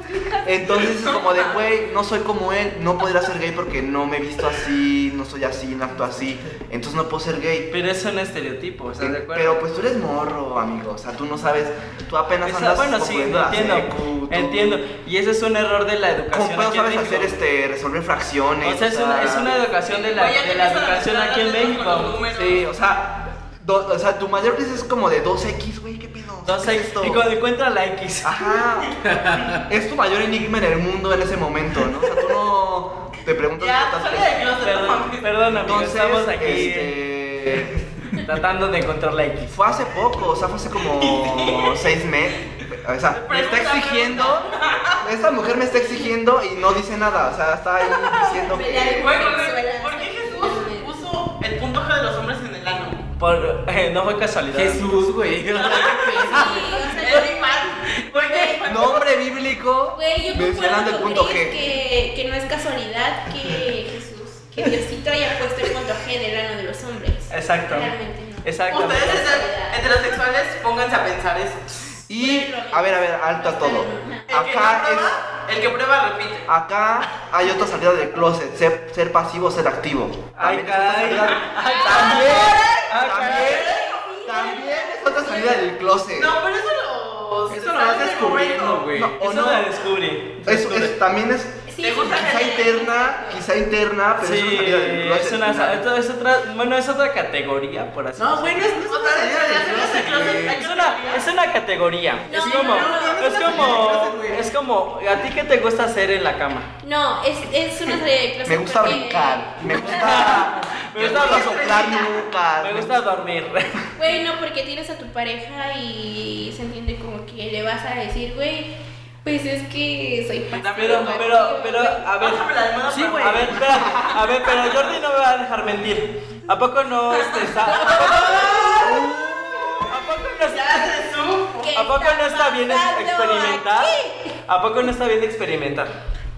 Entonces es como de, güey, no soy como él, no podría ser gay porque no me he visto así, no soy así, no actúo así, entonces no puedo ser gay. Pero es un estereotipo, ¿estás de acuerdo? Pero pues tú eres morro, amigo, o sea, tú no sabes, tú apenas Esa- andas bueno, sí, entiendo. secu, tú- Entiendo. Y ese es un error de la ¿Cómo educación aquí en sabes México. hacer este, resolver fracciones? O sea, es una, es una educación de la, Oye, de la educación aquí en México. Sí, o sea, do- o sea, tu mayor es como de 2x, güey, ¿qué pedo? No ¿Qué sé, es esto? y cuando encuentra la X. Ajá. es tu mayor enigma en el mundo en ese momento, ¿no? O sea, tú no te preguntas Ya, qué salí de closet, no Perdón, perdón, amigo, Entonces, estamos aquí este, tratando de encontrar la X. Fue hace poco, o sea, fue hace como seis meses. O sea, me está exigiendo. Esta mujer me está exigiendo y no dice nada. O sea, está ahí diciendo que. Por, eh, no fue casualidad. Jesús, güey. Es igual. ¿Por qué? Nombre bíblico. Güey, yo el concuerdo punto G. Que, que no es casualidad que Jesús, que Diosito haya puesto el punto G en el ano de los hombres. Exacto. Realmente no. Exacto. Ustedes heter- heterosexuales, pónganse a pensar eso. Y, a ver, a ver, alto a todo. El que Acá es. prueba, el que prueba repite. Acá hay otra salida del closet, ser, ser pasivo, ser activo. Ay, También es otra salida- Ay, También, Ay, también, también es otra salida del closet. No, pero eso lo. Eso lo vas descubriendo, güey. No, o Eso no. la descubrí. Eso es, también es Sí, ¿Te gusta quizá interna, quizá interna, pero Sí, es una salida del closet. es, otra, bueno, es otra categoría, por así No, güey, no es, no es una Otra salida Es una, es una categoría. No, es como, no, no, no, es como, es como, ¿a ti qué te gusta hacer en la cama? No, es, es una salida de closet. Me gusta brincar, me gusta, Me gusta soplar nucas. Me gusta dormir. Güey, no, porque tienes a tu pareja y se entiende como que le vas a decir, güey, pues es que soy pasivo. Pero, pero, pero, a ver, sí, güey. A ver, espera, a ver, pero Jordi no me va a dejar mentir. ¿A poco no este, está? ¿A poco no está? se supo. ¿Qué ¿A poco no está bien experimentar? ¿A poco no está bien experimentar?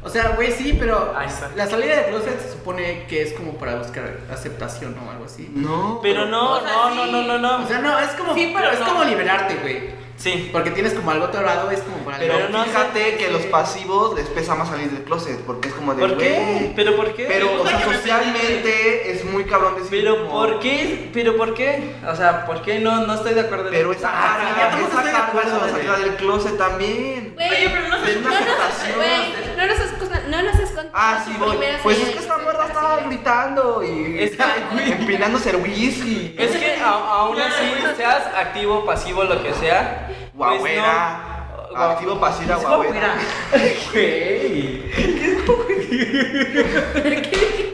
O sea, güey, sí, pero la salida del closet se supone que es como para buscar aceptación o algo así. No. Pero no, no, no, no, no, no. O sea, no, es como, Sí, pero es como liberarte, güey. Sí. Porque tienes como algo atorado, es como para Pero, Pero no fíjate que los pasivos les pesa más salir del closet, porque es como de ¿Por qué? ¿Pero por qué? Pero, o sea, socialmente es muy cabrón decir. ¿Pero como- por qué? ¿Pero por qué? O sea, ¿por qué no, no estoy de acuerdo? en Pero eso? esa ya cara, todos esa de cara güey. salida del closet también. Güey, Oye, pero no no no no nos has contado. Ah, sí, voy. Pues es que esta muerda estaba gritando y Es que- empinándose el whisky. Es que a- aún así, seas activo, pasivo, lo que sea. pues Guagüera. no- Activo, pasiva, Es guagüera. Güey.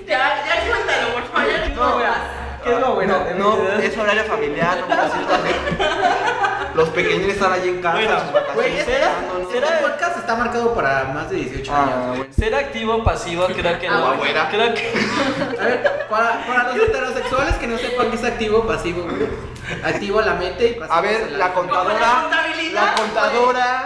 Ya, ya cuéntalo, por favor. Ya No, no, ¿Qué es guagüera? No, no, es horario familiar, no puedo. Los pequeños están allí en casa, Bueno, sus vacaciones. ¿no? este podcast está marcado para más de 18 Ah, años. bueno. Ser activo, pasivo, creo que no. Guagüera. Creo que. A ver, para, para los heterosexuales que no sepan qué es activo o pasivo, güey. Activo la mete y pasivo A ver, la contadora. contabilidad, La contadora.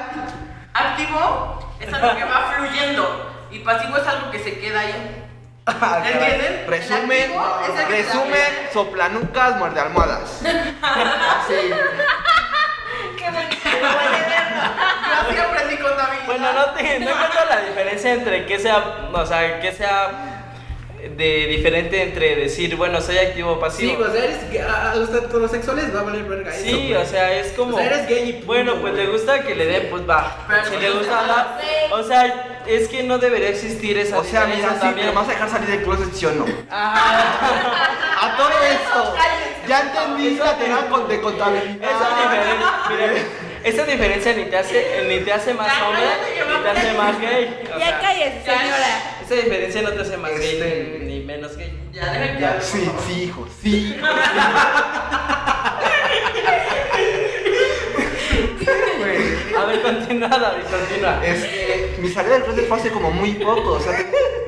Activo es algo que va fluyendo. Y pasivo es algo que se queda ahí. ¿Entienden? Resumen, El el resumen, soplanucas, muerde almohadas. Así. Bueno, no, te, no la diferencia entre que sea. O sea, que sea. De diferente entre decir, bueno, soy activo o Sí, pasivo. o sea, eres, a a los heterosexuales va a valer verga eso. Sí, o sea, es como. O sea, eres gay y punto, Bueno, pues le gusta que le den, pues va. Pero si no le gusta hablar. O sea, es que no debería existir esa O sea, mira, sí, también. ¿me vas a dejar salir del closet, sí o no? Ah, A todo esto. Ya entendí la con- de contabilidad. esa diferencia, mira, esa diferencia ni te hace, ni te hace más Ya, hombre, ni te hace más gay. O Ya cállese, señora. esa diferencia no te hace más Este- gay ni, ni menos gay. Ya, Ya, hable, sí, sí, hijo, sí. hijo, sí. A ver, continúa, David, continúa. Este, mi salida del closet fue hace como muy poco, o sea,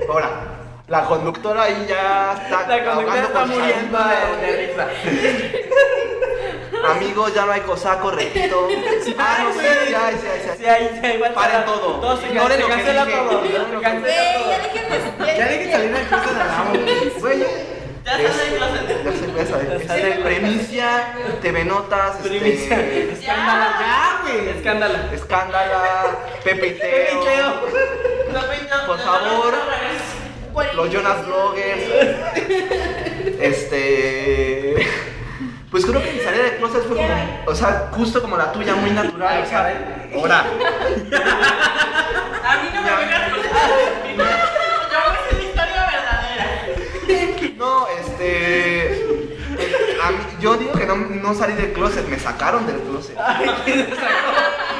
ahora, la conductora ahí ya está La conductora está muriendo de risa. Amigos, ya no hay cosaco, repito. Ah, no, sí, sí hay. Sí, ahí, sí, igual Paren para- todo. Todo se, Ignoren se lo que cancela dije. todo. Ignoren Se lo que cancela todo. ya. Ya dejen salir del closet amo. Güey, Ya sale del closet. Ya voy a saber. Ya Este, sale. Premicia, TV Notas, Primicia. este, Escándala. Ya, güey. Escándala. Escándala, Pepe y Teo, por favor, los Jonas Bloggers. Este. Pues creo que mi salida de closet fue como, o sea, justo como la tuya, muy natural, o sea, ahora. A mí no me vengas con Yo voy a hacer la historia verdadera. No, este. a mí- yo digo que no, no salí del closet, me sacaron del closet. ¿Quién te sacó?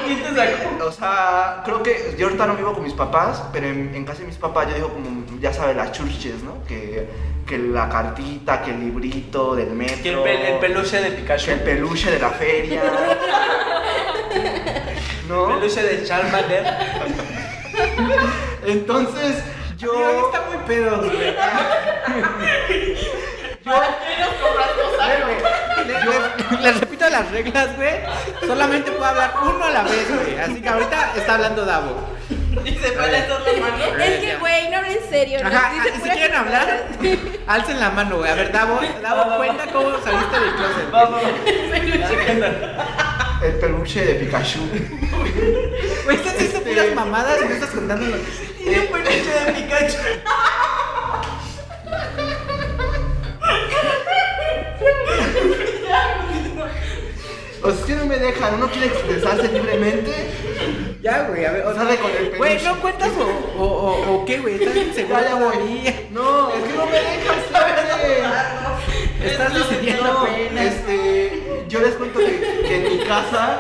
¿Quién te sacó? O sea, creo que yo ahorita no vivo con mis papás, pero en, en casa de mis papás yo digo como, ya sabes, las churches, ¿no? Que, que la cartita, que el librito del metro. Que el, pel- el peluche de Pikachu. que el peluche de la feria. ¿No? Peluche de Charmander. Entonces, yo... Está muy pedo, güey. Les, les- les repito las reglas, güey. Solamente puedo hablar uno a la vez, güey. Así que ahorita está hablando Davo. Y se puede hacer la mano. Es que, güey, no hablen en serio. Ajá, y si quieren hablar. Alcen la mano, güey. A ver, Davo, Davo, cuenta cómo saliste del closet. Vamos. El peluche de Pikachu. Güey, estás diciendo Este- puras mamadas y no estás contando lo Y un peluche de Pikachu. O sea, es que no me dejan, uno quiere expresarse libremente. Ya, güey, a ver. o sea, Sale con el Güey, peluche. ¿no cuentas o, o, o, o qué, güey? ¿Estás inseguro Ya, ya voy. todavía? No, es que no me dejan, siempre. Estás decidiendo No, apenas. este, yo les cuento que, que en mi casa,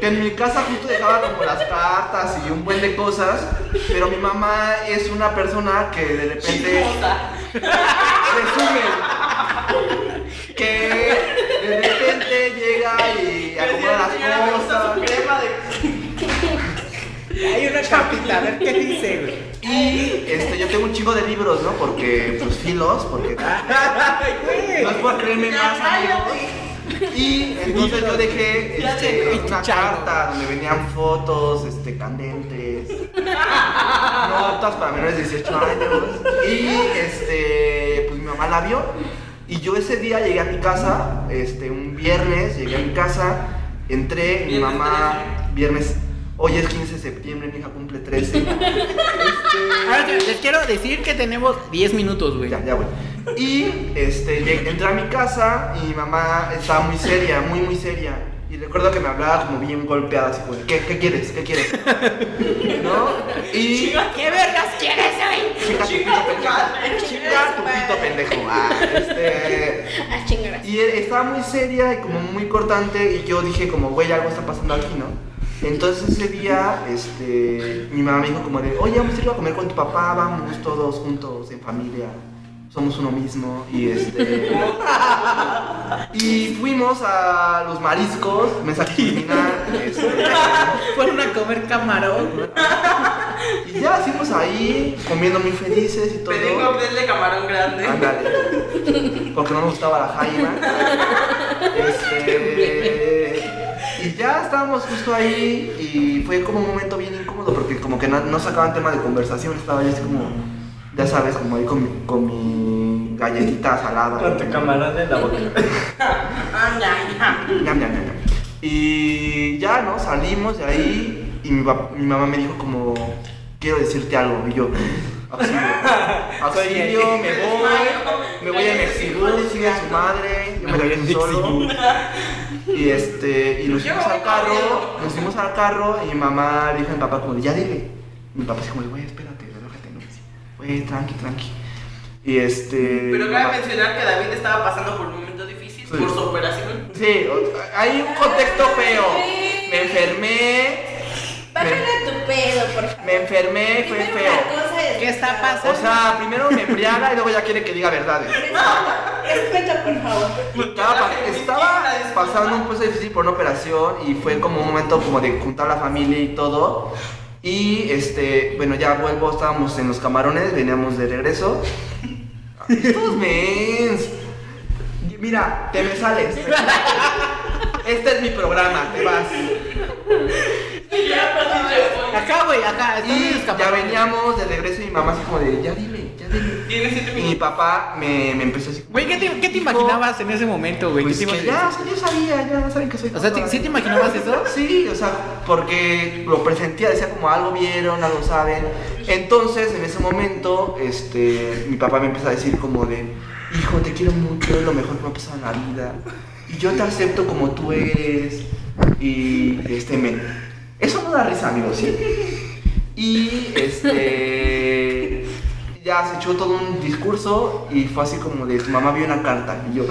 que en mi casa justo dejaba como las cartas y un buen de cosas, pero mi mamá es una persona que de repente resume, que de repente llega y acomoda las cosas. Hay una chapita, a ver qué dice, güey. Y este, yo tengo un chingo de libros, ¿no? Porque, pues, filos, porque Ay, güey. no es por creerme más, amigos. Y entonces yo dejé este, una carta donde venían fotos este, candentes, no aptas para menores de 18 años. Y este, pues mi mamá la vio. Y yo ese día llegué a mi casa, este, un viernes, llegué a mi casa, entré, mi mamá, viernes, hoy es 15 de septiembre, mi hija cumple 13. Este, les quiero decir que tenemos 10 minutos, güey. ya, ya, güey. Y este, llegué- entré a mi casa y mi mamá estaba muy seria, muy, muy seria. Y recuerdo que me hablaba como bien golpeada, así como, ¿qué, qué quieres? ¿Qué quieres? ¿No? Y... ¿Qué vergas quieres hoy? Chica tu pito pendejo. Chica tu pito pendejo. Ah, este... A chingar. Y él estaba muy seria y como muy cortante y yo dije como, güey, algo está pasando aquí, ¿no? Entonces ese día, este, mi mamá me dijo como de, oye, vamos a ir a comer con tu papá, vamos todos juntos, en familia, somos uno mismo, y este... Y fuimos a los mariscos, mesa criminal, este... Fueron a comer camarón. Y ya fuimos ahí, comiendo muy felices y todo. Pedí un cóctel de camarón grande. Ándale. Porque no me gustaba la jaima. Este. Y ya estábamos justo ahí y fue como un momento bien incómodo porque como que no, no sacaban tema de conversación, estaba yo así como, ya sabes, como ahí con mi, con mi galletita salada. Con tu camarón en la boca. Ah. Y ya, ¿no? Salimos de ahí y mi, mamá me dijo como, quiero decirte algo. Y yo, auxilio, auxilio, me voy, me voy a Mexibus, sigue a su madre, yo me la voy solo. Y este, y nos fuimos al carro, nos fuimos al carro y mi mamá dijo a mi papá como, ya dile. Y mi papá así como, güey, así, güey, tranqui, tranqui. Y este... Pero cabe mamá- mencionar que David estaba pasando por un momento difícil Sí. por su operación. Sí, hay un contexto feo. Me enfermé, Bájale tu pedo, por favor. me enfermé, fue Primero feo. una cosa ¿Qué está pasando? O sea, primero me embriaga y luego ya quiere que diga verdades. Respeta, por favor. Estaba, estaba pasando un proceso difícil por una operación y fue como un momento como de juntar la familia y todo. Y este, bueno, ya vuelvo, estábamos en los camarones, veníamos de regreso. Estos mens. Mira, te me sales. Este es mi programa, te vas. Acá, güey, acá. Y ya veníamos de regreso y mi mamá así como de, ya dile, Y mi papá me, me empezó así Güey, ¿qué te, qué te imaginabas en ese momento, güey? pues ¿Qué te que imaginas- ya, o sea, yo sabía, ya saben que soy O sea, ¿sí- papá. ¿sí te imaginabas eso? Sí, o sea, porque lo presentía, decía como algo vieron, algo saben. Entonces, en ese momento, este, mi papá me empezó a decir como de, hijo, te quiero mucho, es lo mejor que me ha pasado en la vida. Y yo te acepto como tú eres. Y, este, me... Eso no da risa, amigos, ¿sí? Y, este... Ya se echó todo un discurso y fue así como de, tu mamá vio una carta. Y yo...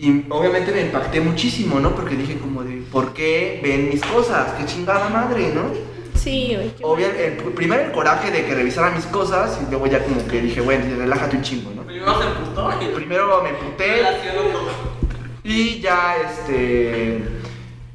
Y obviamente me impacté muchísimo, ¿no? Porque dije como de, ¿por qué ven mis cosas? ¡Qué chingada madre, ¿no? Sí, qué Obvio, el, primero el coraje de que revisaran mis cosas y luego ya como que dije, bueno, relájate un chingo, ¿no? Primero se emputó Primero me emputé y ya, este,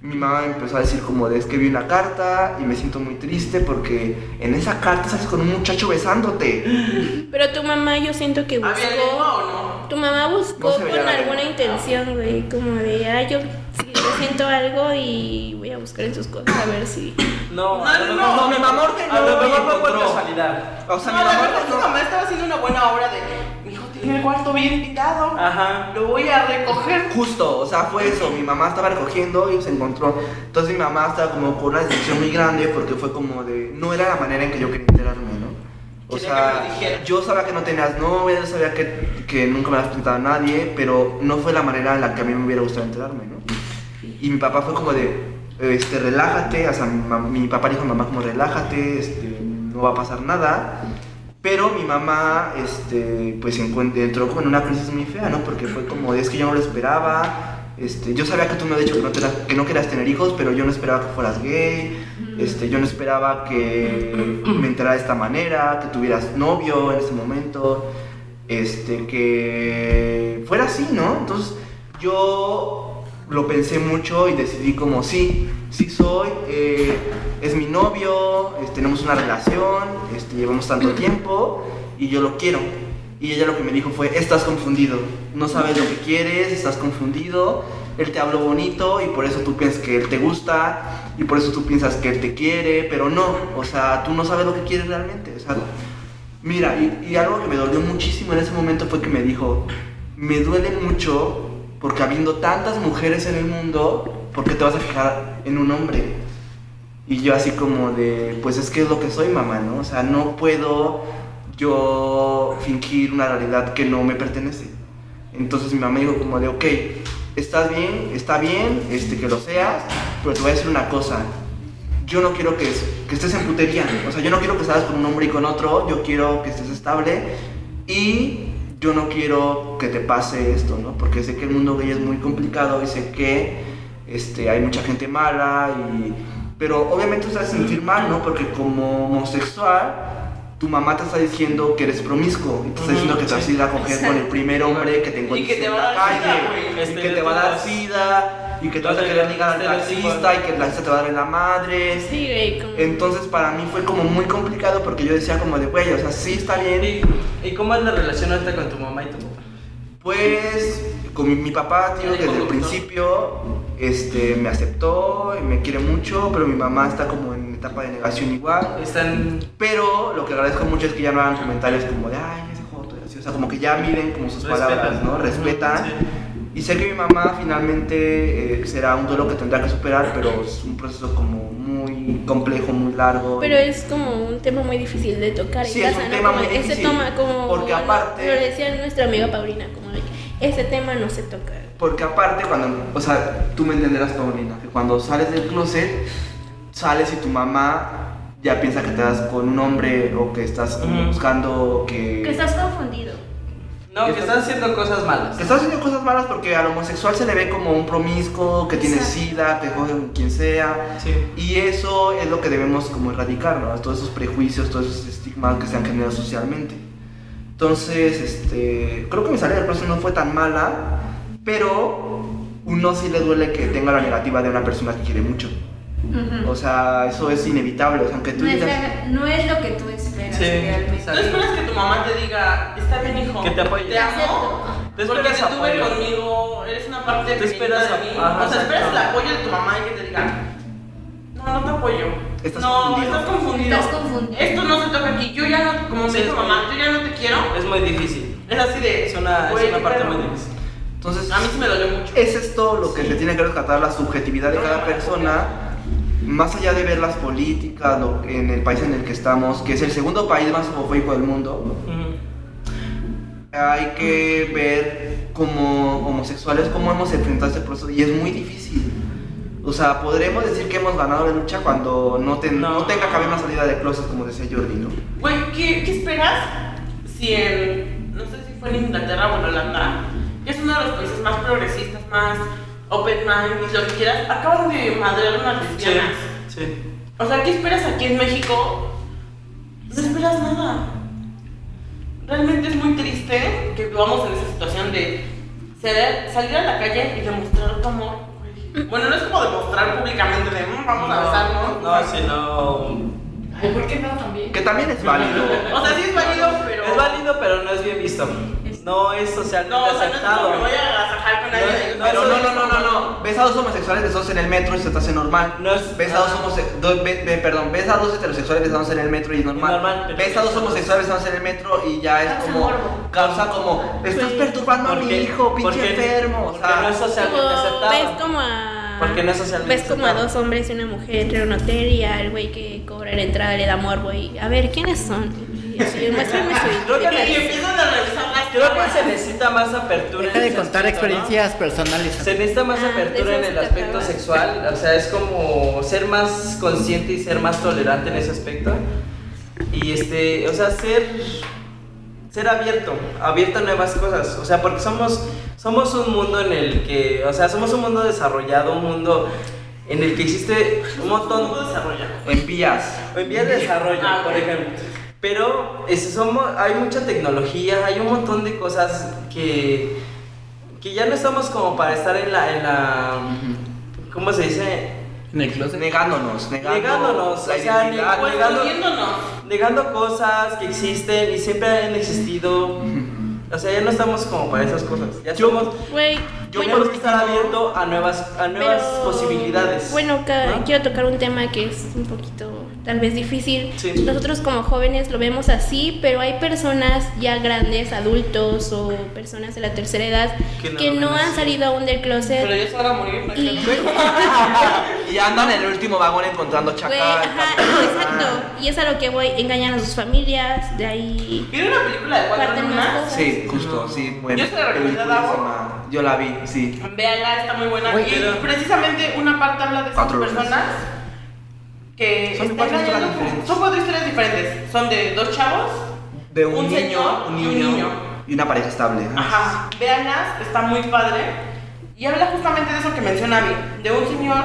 mi mamá me empezó a decir como de, es que vi una carta y me siento muy triste porque en esa carta sales con un muchacho besándote. Pero tu mamá yo siento que ¿Había lengua buscó... o no? Tu mamá buscó No con alguna lengua. intención, güey, como de, ah, yo sí, yo siento algo y voy a buscar en sus cosas a ver si... No, No, no, mejor- no, mi mamá ordenó A lo mejor fue por casualidad. O sea, No, mi la mamá verdad es que ordenó- mamá estaba haciendo una buena obra de, tiene el cuarto bien tirado, Ajá. lo voy a recoger. Justo, o sea, fue eso. Mi mamá estaba recogiendo y se encontró. Entonces mi mamá estaba como con una decepción muy grande porque fue como de. No era la manera en que yo quería enterarme, ¿no? O sea, yo sabía que no tenías novia, yo sabía que, que nunca me habías presentado a nadie, pero no fue la manera en la que a mí me hubiera gustado enterarme, ¿no? Y mi papá fue como de. Este, relájate, o sea, mi, papá dijo a mamá como relájate, este, no va a pasar nada. Pero mi mamá, este, pues entró como en una crisis muy fea, ¿no? Porque fue como, es que yo no lo esperaba. Este, yo sabía que tú me habías dicho que no, te- que no querías tener hijos, pero yo no esperaba que fueras gay. Este, yo no esperaba que me enterara de esta manera, que tuvieras novio en ese momento. Este, que fuera así, ¿no? Entonces yo lo pensé mucho y decidí como sí, sí soy, eh, es mi novio, es- tenemos una relación, este, llevamos tanto tiempo y yo lo quiero. Y ella lo que me dijo fue, estás confundido, no sabes lo que quieres, estás confundido, él te habló bonito y por eso tú piensas que él te gusta y por eso tú piensas que él te quiere, pero no, o sea, tú no sabes lo que quieres realmente. O sea, mira, y, y algo que me dolió muchísimo en ese momento fue que me dijo, me duele mucho porque habiendo tantas mujeres en el mundo, ¿por qué te vas a fijar en un hombre? Y yo así como de, pues es que es lo que soy, mamá, ¿no? O sea, no puedo yo fingir una realidad que no me pertenece. Entonces mi mamá dijo como de, ok, estás bien, está bien, este, que lo seas, pero te voy a decir una cosa. Yo no quiero que, que estés en putería. O sea, yo no quiero que salgas con un hombre y con otro. Yo quiero que estés estable. Y yo no quiero que te pase esto, ¿no? Porque sé que el mundo gay es muy complicado y sé que este, hay mucha gente mala y... Pero obviamente te vas a sentir mal, ¿no? Porque como homosexual, tu mamá te está diciendo que eres promiscuo y te está diciendo que te vas a ir a coger con el primer hombre que te encuentres que te en va a la calle y que te va a dar sida y que te vas a querer ligar al taxista y que el taxista te va a dar en la madre. Sí, güey, como... Entonces para mí fue como muy complicado porque yo decía como de, güey, o sea, sí está bien. ¿Y, ¿Y cómo es la relación ahorita con tu mamá y tu papá? Pues con mi, mi papá, tío, desde el principio este, me aceptó y me quiere mucho, pero mi mamá está como en etapa de negación igual. Están... Pero lo que agradezco mucho es que ya no hagan comentarios como de, ay, ese joto, así. O sea, como que ya miden como sus Respetan. palabras, ¿no? Respetan. Sí. Y sé que mi mamá finalmente eh, será un duelo que tendrá que superar, pero es un proceso como muy complejo, muy largo. Pero es como un tema muy difícil de tocar Sí, en es casa, un ¿no? tema Como muy ese difícil, toma como porque aparte- lo decía nuestra amiga Paulina, como de que ese tema no se toca. Porque aparte cuando, o sea, tú me entenderás, Paulina, que cuando sales del closet, sales y tu mamá ya piensa que te das con un hombre o que estás como Ujú. buscando que... Que estás confundido. No, que están haciendo cosas malas. Que están haciendo cosas malas porque al homosexual se le ve como un promiscuo, que tiene sida, que coge con quien sea. Sí. Y eso es lo que debemos como erradicar, ¿no? Todos esos prejuicios, todos esos estigmas que se han generado socialmente. Entonces, este, creo que mi salida del proceso no fue tan mala, pero uno sí le duele que tenga la negativa de una persona que quiere mucho. O sea, eso es inevitable, o sea, aunque tú No es, digas... la- no es lo que tú esperas Sí, realmente. ¿Tú esperas que tu mamá te diga, está bien, hijo? Que te apoye. Te amo. Tú Porque te tuve conmigo, eres una parte pequeñita esperas de a- mí. ajá, o sea, esperas el apoyo de tu mamá y que te diga, no, no te apoyo. Estás no, confundido. estás confundido. Estás confundido. Esto no se toca aquí. Yo ya no, como Sí, me dijo mamá, yo ya no te quiero. Es muy difícil. Es así de. Es una, güey, es una parte muy difícil. Entonces, A mí sí me dolió mucho. Ese es todo lo que se tiene que rescatar, la subjetividad de cada persona, más allá de ver las políticas lo- en el país en el que estamos, que es el segundo país más homofóbico del mundo, hay que ver como homosexuales cómo hemos enfrentado este proceso y es muy difícil. O sea, podremos decir que hemos ganado la lucha cuando no, ten- no. No. tenga que haber una salida de closet, como decía Jordi, ¿no? Güey, ¿qué, ¿qué esperas si en, no sé si fue en Inglaterra o en Holanda, que es uno de los países más progresistas, más open mind y lo que quieras, acaban de madrear unas Sí, lesbianas? sí. O sea, ¿qué esperas aquí en México? No esperas nada. Realmente es muy triste que vivamos en esa situación de salir a la calle y demostrar tu amor. Bueno, no es como demostrar públicamente de "Mm, vamos a besarnos. No, si no. Ay, ¿por qué no también? Que también es válido. O sea, sí es válido, pero. Es válido, pero no es bien visto. No es socialmente No, o sea, no es aceptado. como que voy a agasajar con alguien. No, no, no, no, no, no. Ves a dos homosexuales besados en el metro y se te hace normal. No es- Ves a dos homosexuales, perdón, ves a dos heterosexuales besándose en el metro y es normal. normal, ves a dos homosexuales besándose en el metro y ya es Causa como morbo. causa como estás perturbando a mi hijo, pinche enfermo. O Porque no es sea, socialmente Como, aceptado. ves como a. Porque no es socialmente Ves como a dos hombres y una mujer entre un hotel y al güey que cobra la entrada le da morbo y a ver quiénes son. Y así, muéstrame su Creo que Y identidad. empiezan a revisar las Creo que cámaras. se necesita más apertura. Deja en de contar aspecto, ¿no? experiencias personales. Se necesita más Ah, apertura en el aspecto sexual, o sea, es como ser más consciente y ser más tolerante en ese aspecto. Y este, o sea, ser ser abierto, abierto a nuevas cosas, o sea, porque somos somos un mundo en el que, o sea, somos un mundo desarrollado, un mundo en el que existe un montón en vías. o en vías de desarrollo, Ah, por ok. ejemplo. Pero es- somos, hay mucha tecnología, hay un montón de cosas que, que ya no estamos como para estar en la, en la ¿cómo se dice? Negándonos, negando Negándonos, la o sea, negando- escondiéndonos. Negando cosas que existen y siempre han existido. O sea, ya no estamos como para esas cosas. Ya Yo- somos, Güey, yo bueno, tenemos que estar abierto a nuevas, a nuevas pero- posibilidades. Bueno, ¿no? quiero tocar un tema que es un poquito tal vez difícil. Sí. Nosotros como jóvenes lo vemos así, pero hay personas ya grandes, adultos o personas de la tercera edad Que que no no, lo ven han así. salido aún del Pero closet. ya se van a morir. ¿no? Y, Y andan en el último vagón encontrando chacal. ajá, exacto. Y es a lo que voy, engañan a sus familias, de ahí ¿Vieron una película de cuatro parten más lunas? Sí, justo, sí, bueno. Yo se la a. Yo la vi, sí. Véanla, está muy buena. Güey, y pero- precisamente una parte habla de esas Cuatro lunas. Que Son cuatro historias diferentes. Son cuatro historias diferentes. Son de dos chavos. De un, Un niño, señor un y un niño, niño. y una pareja estable. Ajá. Véanlas, está muy padre. Y habla justamente de eso que menciona Abby. De un señor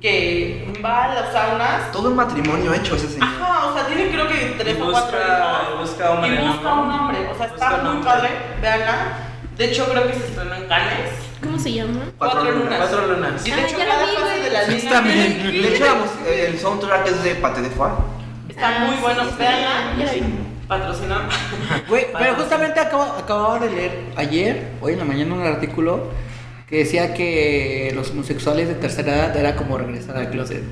que va a las saunas. Todo un matrimonio hecho ese señor. Ajá, o sea, tiene creo que tres Y o cuatro busca- hijos. busca hombre, y busca un hombre. O sea, Busca está un muy padre. Véanla. De hecho, creo que se estrenó en Cannes. ¿Cómo se llama? Cuatro lunas. Cuatro lunas. Y de Ah, hecho, cada vi, fase de la luna también. De hecho, el soundtrack es de Pate de Foie. Está Ah, muy sí, bueno. sí, sí. Véanla. Ya la vi. Patrocinado. Güey, pero justamente acabo, acababa de leer ayer, hoy en la mañana, un artículo que decía que los homosexuales de tercera edad era como regresar al closet.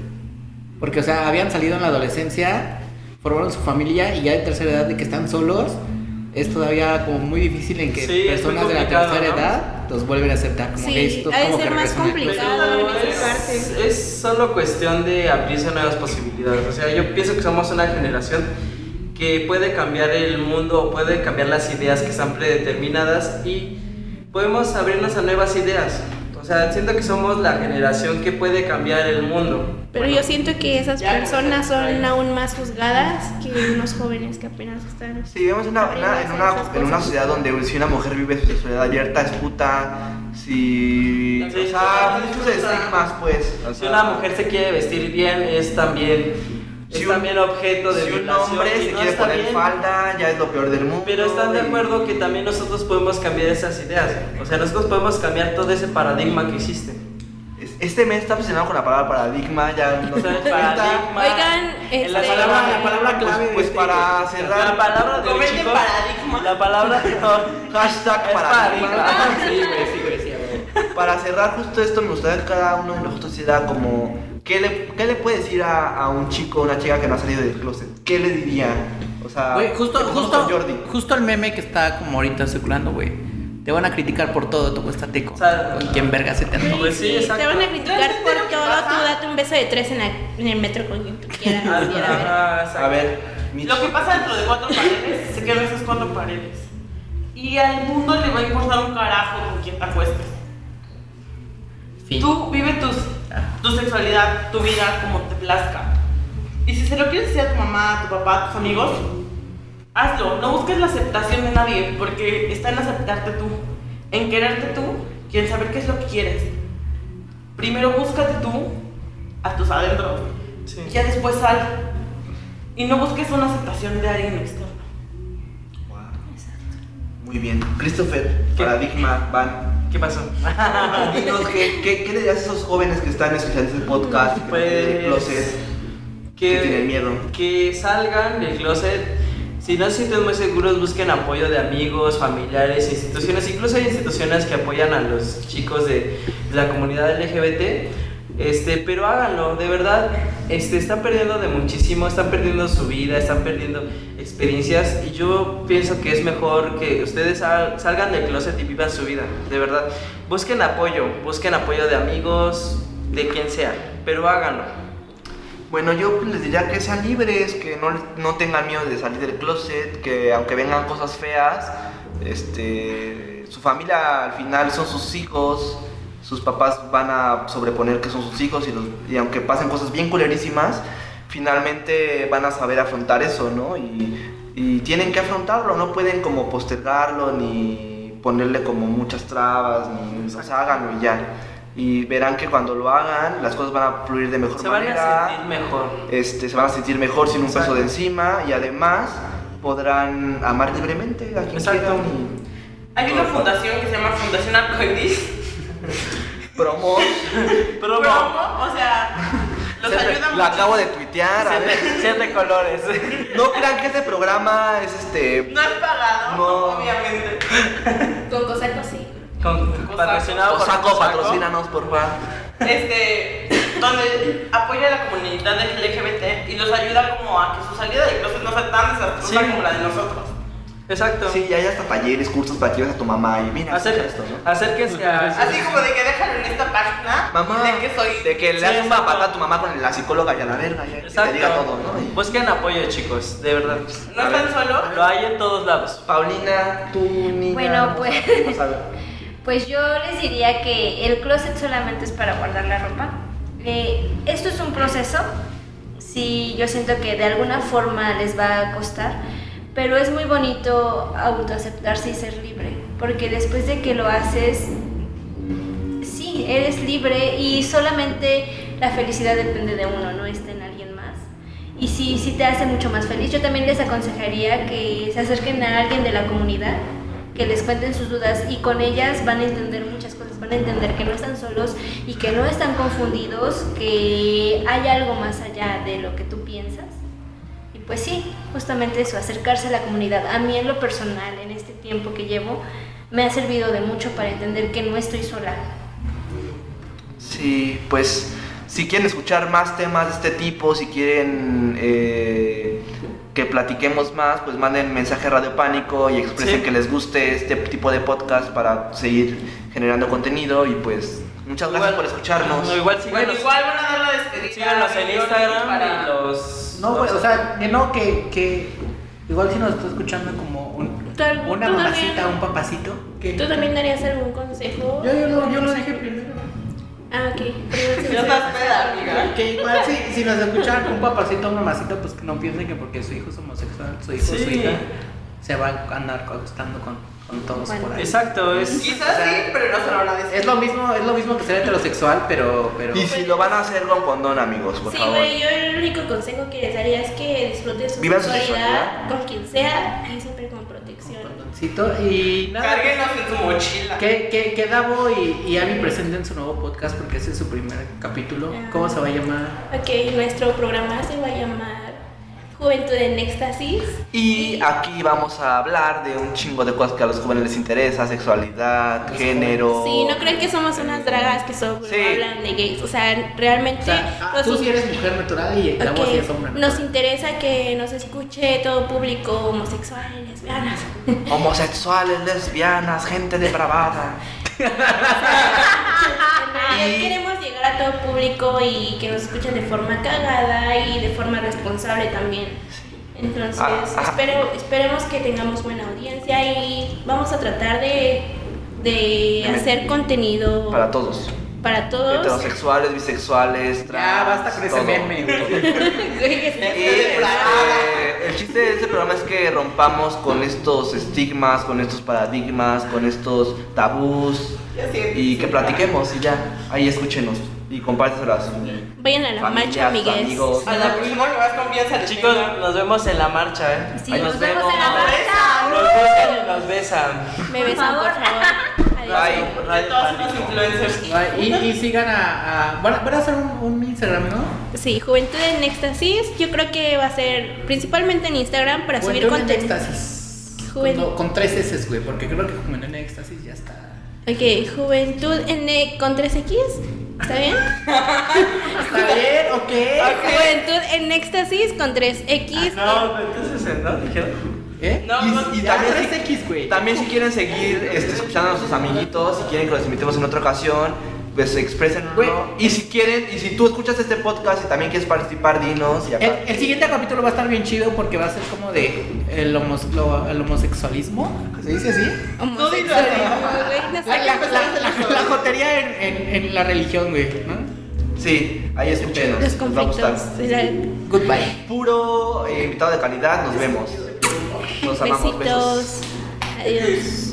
Porque, o sea, habían salido en la adolescencia, formaron su familia y ya de tercera edad de que están solos, es todavía como muy difícil en que Sí, personas de la tercera ¿no? edad los vuelven a aceptar como Sí, gays. Entonces, ha de como ser que más complicado. es, es solo cuestión de abrirse a nuevas posibilidades. O sea, yo pienso que somos una generación que puede cambiar el mundo, puede cambiar las ideas que están predeterminadas y podemos abrirnos a nuevas ideas. O sea, siento que somos la generación que puede cambiar el mundo. Pero yo siento que esas personas son aún más juzgadas que unos jóvenes que apenas están. Sí, vivimos en una, una- en, una, en una sociedad donde si una mujer vive su sexualidad abierta es puta, si... o sea, muchos estigmas, pues. o Si una mujer se quiere vestir bien, es también, es también objeto de si un hombre se no quiere poner bien. falda, ya es lo peor del mundo. Pero están de acuerdo que también nosotros podemos cambiar esas ideas. O sea, nosotros podemos cambiar todo ese paradigma que existe. Este mes está obsesionado con la palabra paradigma, ya nos O sea, el dimos cuenta. paradigma. Oigan, en la este- palabra, La palabra clave Pues, pues para cerrar. La palabra de chicos, paradigma. La palabra no. Hashtag Es paradigma. paradigma. Sí, güey, sí, güey, sí, güey. Para cerrar justo esto, me gustaría que cada uno de nosotros hiciera como... ¿Qué le, qué le puede decir a, a un chico o una chica que no ha salido del closet? ¿Qué le diría? O sea, Güey, justo, justo, Jordi. justo el meme que está como ahorita circulando, güey. Te van a criticar por todo, tu cuesta teco. Con quien verga se te antoja. Pues sí, Sí, te van a criticar por todo, tú date un beso de tres en, la- en el metro con quien tú quieras. a ver. A ver. Lo que pasa dentro de cuatro paredes se quedan esas cuatro paredes. Y al mundo le va a importar un carajo con quién te acuestes. Fin. Tú vive tus, tu sexualidad, tu vida como te plazca. Y si se lo quieres decir a tu mamá, a tu papá, a tus amigos, hazlo. No busques la aceptación de nadie, porque está en aceptarte tú, en quererte tú y en saber qué es lo que quieres. Primero búscate tú a tus adentros Sí. y ya después sal. Y no busques una aceptación de alguien externo. Muy bien. Christopher, ¿Qué? paradigma, van. ¿Qué pasó? Dinos, ¿qué, qué, qué le dirías a esos jóvenes que están escuchando este podcast? que Pues, closet, que tienen miedo. que salgan del closet. Si no se sienten muy seguros, busquen apoyo de amigos, familiares, instituciones. Incluso hay instituciones que apoyan a los chicos de, de la comunidad LGBT. Este, pero háganlo, de verdad. Este, están perdiendo de muchísimo, están perdiendo su vida, están perdiendo experiencias. Y yo pienso que es mejor que ustedes sal- salgan del closet y vivan su vida, de verdad. Busquen apoyo, busquen apoyo de amigos, de quien sea, pero háganlo. Bueno, yo les diría que sean libres, que no, no tengan miedo de salir del closet, que aunque vengan cosas feas, este, su familia al final son sus hijos, sus papás van a sobreponer que son sus hijos y, los- y aunque pasen cosas bien culerísimas, finalmente van a saber afrontar eso, ¿no? Y, y tienen que afrontarlo, no pueden como postergarlo ni ponerle como muchas trabas, ni, o sea, háganlo y ya. Y verán que cuando lo hagan, las cosas van a fluir de mejor Se van manera a sentir mejor. este, se van a sentir mejor sin un peso Exacto. de encima y además podrán amar libremente a quien Exacto. quieran y Hay una fundación que se llama Fundación Arcoiris. Promo. Promo. Promo, o sea, los ayuda La mucho. acabo de tuitear. a ver. Siete, siete colores. No crean que este programa es este. No es pagado, No. obviamente. Con Cosaco sí. Con, patrocinado por Cosaco, Cosaco. patrocínanos, por favor. Este, donde apoya a la comunidad LGBT y los ayuda como a que su salida de closet no sea tan desastrosa Sí. como la de nosotros. Exacto. Sí, y hay hasta talleres, cursos para que lleves a tu mamá y mira, Hacer, escucha esto, ¿no? acérquense a. Así como de que déjalo en esta página Mamá, de que soy de que le Sí, das una exacto. patada a tu mamá con la psicóloga y a la verga, ya, y te Exacto. diga todo, ¿no? Y- Busquen apoyo, chicos, de verdad. no están solos. Lo hay en todos lados. Paulina, tú, niña. Bueno, pues-. Pues yo les diría que el closet solamente es para guardar la ropa. Eh, esto es un proceso. Sí, yo siento que de alguna forma les va a costar, pero es muy bonito autoaceptarse y ser libre, porque después de que lo haces, sí, eres libre y solamente la felicidad depende de uno, no está en alguien más. Y sí, sí te hace mucho más feliz. Yo también les aconsejaría que se acerquen a alguien de la comunidad, que les cuenten sus dudas y con ellas van a entender muchas cosas, van a entender que no están solos y que no están confundidos, que hay algo más allá de lo que tú piensas. Pues sí, justamente eso, acercarse a la comunidad. A mí en lo personal, en este tiempo que llevo, me ha servido de mucho para entender que no estoy sola. Sí, pues si quieren escuchar más temas de este tipo, si quieren eh, que platiquemos más, pues manden mensaje a Radio Pánico y expresen Sí. que les guste este tipo de podcast para seguir generando contenido y pues muchas gracias por escucharnos. No, igual Bueno, síganos, igual van a dar la despedida. síganos en Instagram para- y los. No, güey, o sea, que no, que, que igual si nos está escuchando como un- ¿Tú, algún- Una tú mamacita, también, un papacito. ¿Qué? ¿Tú también darías algún consejo? Yo, yo, lo, yo lo dije primero. Ah, ok. Amiga. Que igual si, si nos escuchan un papacito o una mamacita, pues que no piensen que porque su hijo es homosexual, su hijo o su hija se va a andar acostando con, con todos Bueno. por ahí. Exacto, es. Quizás sí, pero no se lo van a decir. Es lo mismo, es lo mismo que ser heterosexual, pero, pero Y si lo van a hacer con condón, amigos, por Sí, favor. güey, yo el único consejo que les daría es que disfruten su Vivan su sexualidad con quien sea y siempre con protección. condoncito y nada. Cárguenos en su mochila. Que, que, que Davo y, y Abby presenten su nuevo podcast porque ese es su primer capítulo. ¿Cómo se va a llamar? Ok, nuestro programa se va a llamar Juventud en Éxtasis. Y aquí vamos a hablar de un chingo de cosas que a los jóvenes les interesa, sexualidad, género. Sí, no creen que somos unas dragas que solo Sí. hablan de gays. O sea, realmente. O sea, ah, tú sí eres mujer natural y Davo Ok, sí es hombre Nos interesa que nos escuche todo público homosexual y lesbianas. Homosexuales, lesbianas, gente depravada. Queremos llegar a todo público y que nos escuchen de forma cagada y de forma responsable también. Entonces, Ah, ah. espero, esperemos que tengamos buena audiencia y vamos a tratar de, de hacer contenido Para todos. Para todos. Heterosexuales, bisexuales, trans. Ya, basta con ese meme. Güey, es- Y el chiste de este programa es que rompamos con estos estigmas, con estos paradigmas, con estos tabús y que platiquemos y ya, ahí escúchenos y compárteselo a su Vayan a la marcha, familia, amigues. amigos. A la próxima que más confianza le Chicos, tenga. nos vemos en la marcha, ¿eh? Sí, nos vemos en la marcha. Nos besan y nos besan. Me besan, por favor. Radio Todos los influencers. Ay, Y, y sigan a. a van, a, hacer un, un Instagram, ¿no? Sí, Juventud en Éxtasis. Yo creo que va a ser principalmente en Instagram para subir Juventud en contenido. éxtasis. Juven- Con, con tres S, güey, porque creo que Juventud en éxtasis ya está. Ok, Juventud en E- con 3X. ¿Está bien? Está bien, ok. Juventud en Éxtasis con 3X. No, entonces, ¿no? Dijeron. ¿Eh? No, Y, no, y Ya, también, 3X, güey. también si quieren seguir este, escuchando a nuestros amiguitos, si quieren que los invitemos en otra ocasión, pues expresen Güey. Y si quieren, y si tú escuchas este podcast y también quieres participar, dinos. Y El, el siguiente capítulo va a estar bien chido porque va a ser como de el, homos- lo- el homosexualismo. ¿Se dice así? Homosexualismo, no. La, la, la- la- la jotería en, en- en la religión, güey. ¿no? Sí, ahí escúchenos. Los nos va a gustar. conflictos. Goodbye. Puro eh, invitado de calidad, nos vemos. Nos amamos, besos. Besitos. Adiós.